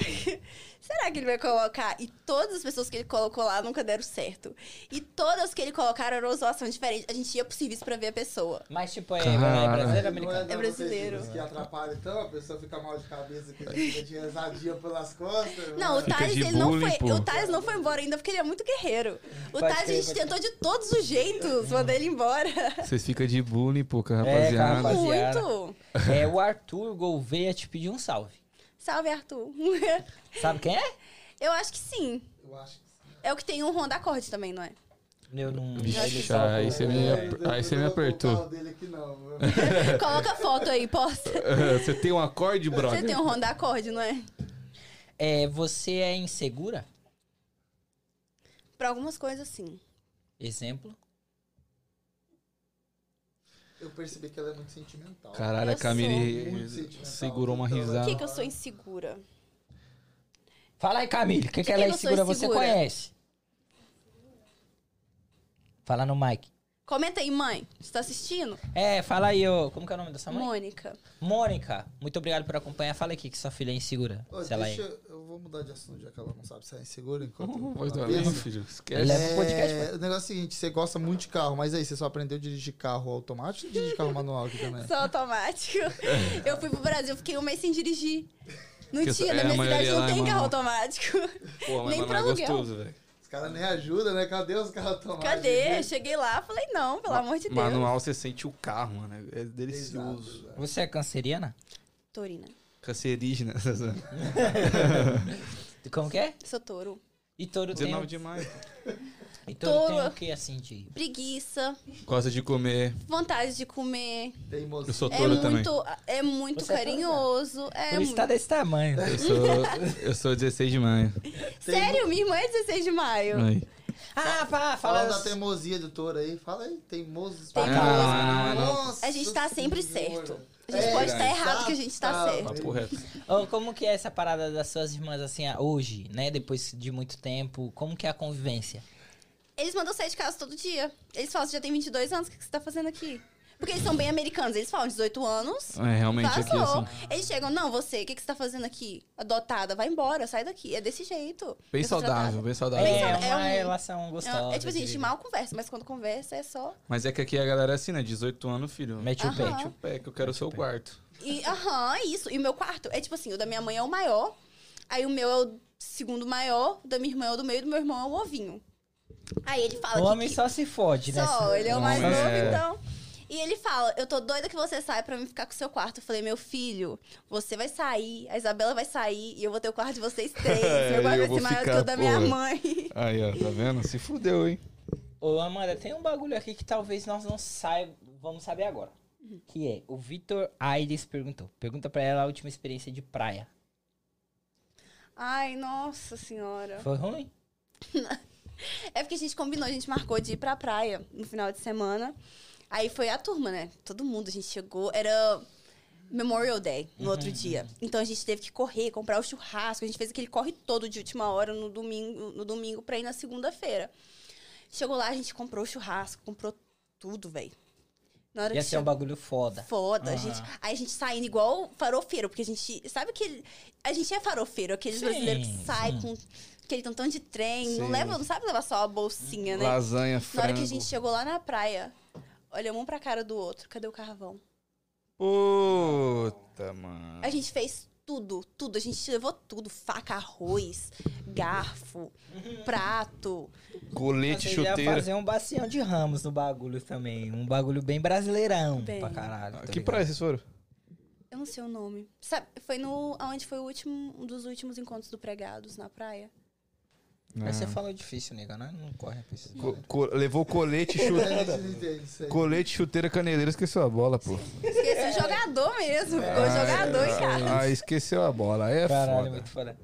Será que ele vai colocar? E todas as pessoas que ele colocou lá nunca deram certo. E todas que ele colocaram eram uma situação diferente. A gente ia pro serviço pra ver a pessoa. Mas, tipo, é, é brasileiro ou americano? não, brasileiro. vocês Que atrapalha então, a pessoa fica mal de cabeça, que a gente fica de rezadia pelas costas. Não, o Thales, ele não foi. pô. O Thales não foi embora ainda porque ele é muito guerreiro. O Pode Thales, a gente pode tentou de todos os jeitos mandar ele embora. Vocês ficam de bullying, pô, com a É, com a rapaziada. rapaziada. Muito. É, o Arthur Gouveia te pediu um salve. Salve, Arthur. Sabe quem é? Eu acho que sim. Eu acho que sim. É o que tem um Honda Accord também, não é? Eu não. Vixe, aí você me, ap- aí você me apertou. Dele aqui, não. Coloca a foto aí, posta. Você tem um acorde, Você brother? tem um Honda Accord, não é? É, você é insegura? Pra algumas coisas, sim. Exemplo? Eu percebi que ela é muito sentimental. Caralho, a Eu Camille muito sentimental, segurou uma então, Por risada. que, que eu sou insegura? Fala aí, Camille. O que, que, que ela é insegura? Você conhece? Fala no mic. Comenta aí, mãe. Você tá assistindo? É, fala aí, ô. Como que é o nome da sua mãe? Mônica. Mônica, muito obrigado por acompanhar. Fala aqui que sua filha é insegura. Ô, se ela deixa é. eu, eu vou mudar de assunto, já que ela não sabe se é insegura enquanto. Do ela além, pensa. filho. Esquece. Leva o podcast, É, o negócio é o seguinte, você gosta muito de carro, mas aí você só aprendeu a dirigir carro automático ou dirigir carro manual aqui também? Sou automático. Eu fui pro Brasil, fiquei um mês sem dirigir. Não Porque tinha, é, na a minha maioria cidade não é tem carro automático. Pô, mas Nem não pra é aluguel. gostoso, velho. Os caras nem ajudam, né? Cadê os carros automáticos? Cadê? Cheguei lá, falei, não, pelo amor de Deus. Manual, você sente o carro, mano. É delicioso. Exato, exato. Você é canceriana? Torina. Cancerígena. Como que é? Sou touro. E touro tem, 19 o- de maio. E touro tem Touro. o que assim de... Preguiça, Gosta de comer. vontade de comer. Teimosia. Eu sou É touro também. muito, é muito Você é carinhoso. É Por isso muito... tá desse tamanho. Eu sou, eu sou 16 de maio. Sério, minha irmã é 16 de maio. Aí. Ah, pá, Fala fala... da teimosia do touro aí. Fala aí, teimoso. Teimoso. Ah. Nossa A gente tá sempre certo. A gente É, pode estar verdade. errado que a gente tá certo. Papo reto. Ô, como que é essa parada das suas irmãs, assim, ah, hoje, né? Depois de muito tempo, como que é a convivência? Eles mandam sair de casa todo dia. Eles falam, você já tem 22 anos, o que que você tá fazendo aqui? Porque eles são bem americanos. Eles falam 18 anos, É, realmente aqui vazou. assim. Eles chegam, não, você, o que que você tá fazendo aqui? Adotada, vai embora, sai daqui. É desse jeito. Bem saudável, bem saudável. É, é uma um- relação gostosa. É, é tipo assim, a gente mal conversa, mas quando conversa é só... Mas é que aqui a galera é assim, né? 18 anos, filho. Mete o pé. Mete o pé, que eu quero o seu quarto. E, aham, isso. E o meu quarto é tipo assim, o da minha mãe é o maior, aí o meu é o segundo maior, o da minha irmã é o do meio, do meu irmão é o ovinho. Aí ele fala O que- homem que... só se fode, né? Só, ele é o mais Homem, novo, é. então. E ele fala, eu tô doida que você saia pra mim ficar com o seu quarto. Eu falei, meu filho, você vai sair, a Isabela vai sair e eu vou ter o quarto de vocês três. É, meu quarto eu vai vou ser maior que ficar, o da minha porra. mãe. Aí, ó, tá vendo? Se fudeu, hein? Ô, Amanda, tem um bagulho aqui que talvez nós não saibamos, vamos saber agora. Que é, o Vitor Aires perguntou. Pergunta pra ela a última experiência de praia. Ai, nossa senhora. Foi ruim? É porque a gente combinou, a gente marcou de ir pra praia no final de semana. Aí foi a turma, né? Todo mundo, a gente chegou. Era Memorial Day no outro dia. Então a gente teve que correr, comprar o churrasco. A gente fez aquele corre todo de última hora no domingo, no domingo pra ir na segunda-feira. Chegou lá, a gente comprou o churrasco, comprou tudo, velho. Na hora Ia ser um chegou- bagulho foda. Foda. A Aham. gente, aí a gente saindo igual farofeiro, porque a gente. Sabe que A gente é farofeiro, aqueles Sim, brasileiros que saem com aquele tantão de trem. Não leva, não sabe levar só a bolsinha, né? Lasanha, Na frango. hora que a gente chegou lá na praia, olhamos um pra cara do outro. Cadê o carvão? Puta, mano. A gente fez tudo, tudo. A gente levou tudo. Faca, arroz, garfo, prato. Colete, Você ia chuteira. fazer um bacião de ramos no bagulho também. Um bagulho bem brasileirão Bem. pra caralho. tá que ligado? praia vocês foram? Eu não sei o nome. Sabe, foi no. Onde foi o último, um dos últimos encontros do Pregados, na praia. Aí você Ah. falou difícil, nega, né? Não corre pra isso. Co- co- levou colete, A chuteira. colete, chuteira, caneleira, esqueceu a bola, pô. Esqueci o jogador mesmo. Ficou jogador em casa. Ah, esqueceu a bola. É Caralho, foda. muito foda.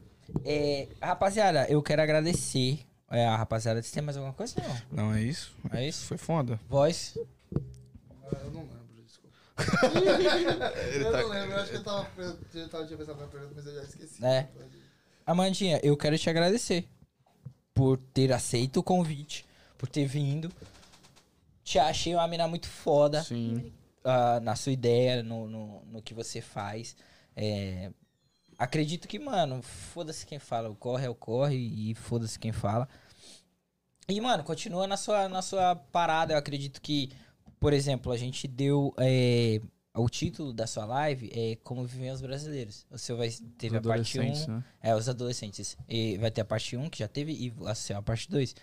É, rapaziada, eu quero agradecer. É, a rapaziada, você tem mais alguma coisa? Não. Não é isso? É isso? Foi foda. Voz. Ah, Eu não lembro, desculpa. Ele eu tá- não lembro, eu acho que eu tava, eu tava tinha pensado na pergunta, mas eu já esqueci. É. Amandinha, eu quero te agradecer por ter aceito o convite, por ter vindo. Te achei uma mina muito foda Sim. ah, na sua ideia, no, no, no que você faz. É, acredito que, mano, foda-se quem fala. O corre é o corre e foda-se quem fala. E, mano, continua na sua, na sua parada. Eu acredito que, por exemplo, a gente deu. é, o título da sua live é Como Vivem os Brasileiros. O seu vai teve a parte 1. Adolescentes, né? É, os adolescentes. E vai ter a parte 1, que já teve, e a, a parte 2.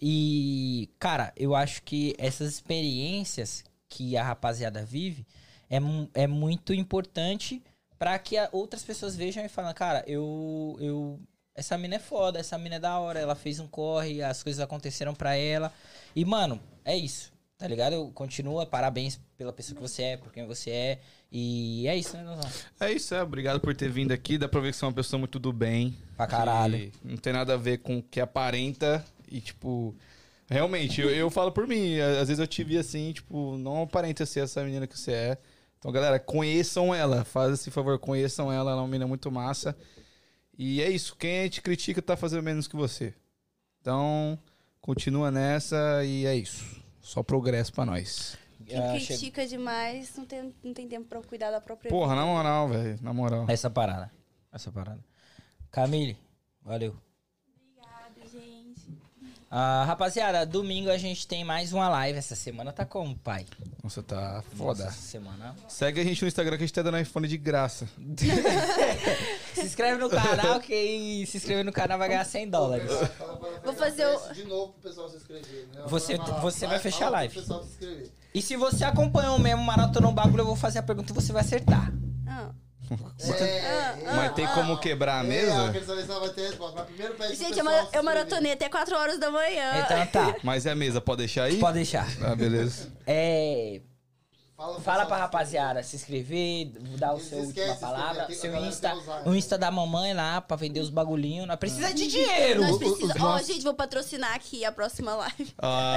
E, cara, eu acho que essas experiências que a rapaziada vive é, é muito importante para que outras pessoas vejam e falem, cara, eu, eu essa mina é foda, essa mina é da hora, ela fez um corre, as coisas aconteceram pra ela. E, mano, é isso, tá ligado? Continua, parabéns pela pessoa que você é, por quem você é. E é isso, né, Nozão? É isso, é. Obrigado por ter vindo aqui. Dá pra ver que você é uma pessoa muito do bem. Pra caralho. Não tem nada a ver com o que aparenta. E, tipo, realmente, eu, eu falo por mim. Às vezes eu te vi assim, tipo, não aparenta ser essa menina que você é. Então, galera, conheçam ela. Faz esse favor, conheçam ela. Ela é uma menina muito massa. E é isso. Quem gente critica tá fazendo menos que você. Então, continua nessa e é isso. Só progresso pra nós. Quem Ah, critica demais não tem, não tem tempo pra cuidar da própria Porra, vida. na moral, velho. Na moral. Essa parada. Essa parada. Camille, valeu. Ah, rapaziada, domingo a gente tem mais uma live. Essa semana tá como, pai? Nossa, tá foda. Nossa, essa semana. Segue a gente no Instagram que a gente tá dando iPhone de graça. Se inscreve no canal, quem se inscrever no canal vai ganhar 100 dólares. Vou fazer o- De novo pro pessoal se inscrever. Né? Você- você vai fechar a pro live. pessoal se inscrever. E se você acompanhou mesmo Maratona no bagulho, eu vou fazer a pergunta e você vai acertar. Ah. É, Mas tem como quebrar a é, mesa? aquele seleção vai ter resposta. Mas primeiro pede Gente, eu, ma- eu maratonei até 4 horas da manhã. Então tá, Mas é a mesa, pode deixar aí? pode deixar. Ah, beleza. É. Fala, Fala pra se rapaziada se inscrever, dar o seu última palavra, aqui, seu Insta, o Insta da mamãe lá pra vender os bagulhinhos. Nós precisa de dinheiro! Nós precisamos. os Ó, nossos- gente, vou patrocinar aqui a próxima live. Ah,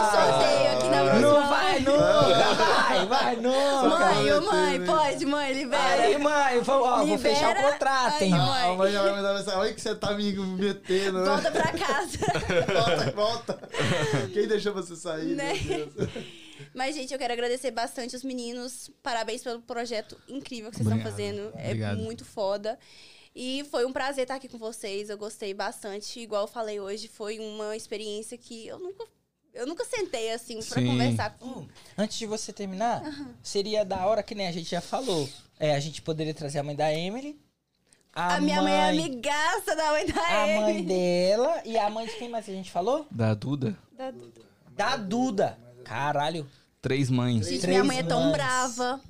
um sorteio aqui na próxima Não vai nunca! Vai, vai nunca! Mãe, ô mãe, pode, mãe, libera. Aí, mãe, vou, ó, vou Libera. fechar o contrato, hein? Aí, A mãe. mãe já vai mandar mensagem. Olha que você tá me metendo. né? Volta pra casa. volta, volta. Quem deixou você sair? Né? Meu Deus. Mas, gente, eu quero agradecer bastante os meninos. Parabéns pelo projeto incrível que vocês estão Obrigado. fazendo. É Obrigado. muito foda. E foi um prazer estar aqui com vocês. Eu gostei bastante. Igual eu falei hoje, foi uma experiência que eu nunca, eu nunca sentei assim pra Sim. conversar com. Hum, Antes de você terminar, seria da hora que nem a gente já falou. É, a gente poderia trazer a mãe da Emily. A, A, minha mãe é amigaça da mãe da A mãe Amy. dela e a mãe de quem mais a gente falou? Da Duda? Da- Da Duda. Caralho. Três mães. Gente, Três minha mãe é tão mães. brava.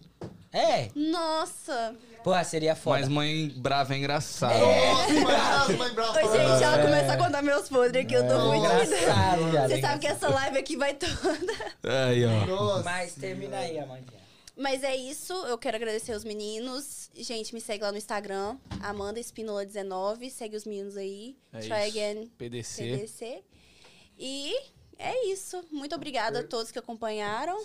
É. Nossa! Porra, seria foda. Mas mãe brava é engraçado. Nossa, imagina as mães bravas Oi, falando gente, ela começa a contar meus podres aqui, eu tô É muito. engraçado, viado. Você sabe que essa live aqui vai toda. Aí, ó. Nossa. Mas termina aí, Amanda. Mas é isso, eu quero agradecer os meninos. Gente, me segue lá no Instagram, Amanda Espínola19. Segue os meninos aí. É Try isso. again PDC. PDC. E é isso. Muito obrigada a todos que acompanharam.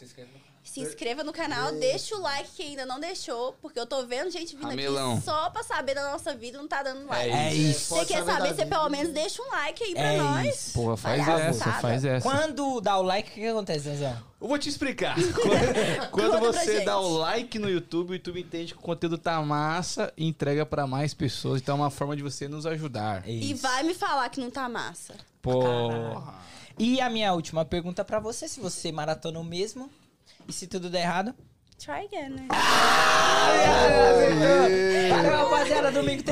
Se inscreva no canal, deixa o like que ainda não deixou, porque eu tô vendo gente vindo Ramelão. aqui só pra saber da nossa vida e não tá dando like. É isso. Você Pode quer saber você pelo menos deixa um like aí pra É nós. isso. Porra, faz Palhaçada. essa, faz essa. Quando dá o like, o que que acontece, Zanzão? Eu vou te explicar. Quando, quando você dá o like no YouTube, o YouTube entende que o conteúdo tá massa e entrega pra mais pessoas. Então é uma forma de você nos ajudar. E Isso. vai me falar que não tá massa. Porra. E a minha última pergunta pra você, se você maratonou mesmo, e se tudo der errado... Try again, né? Valeu, rapaziada, domingo tem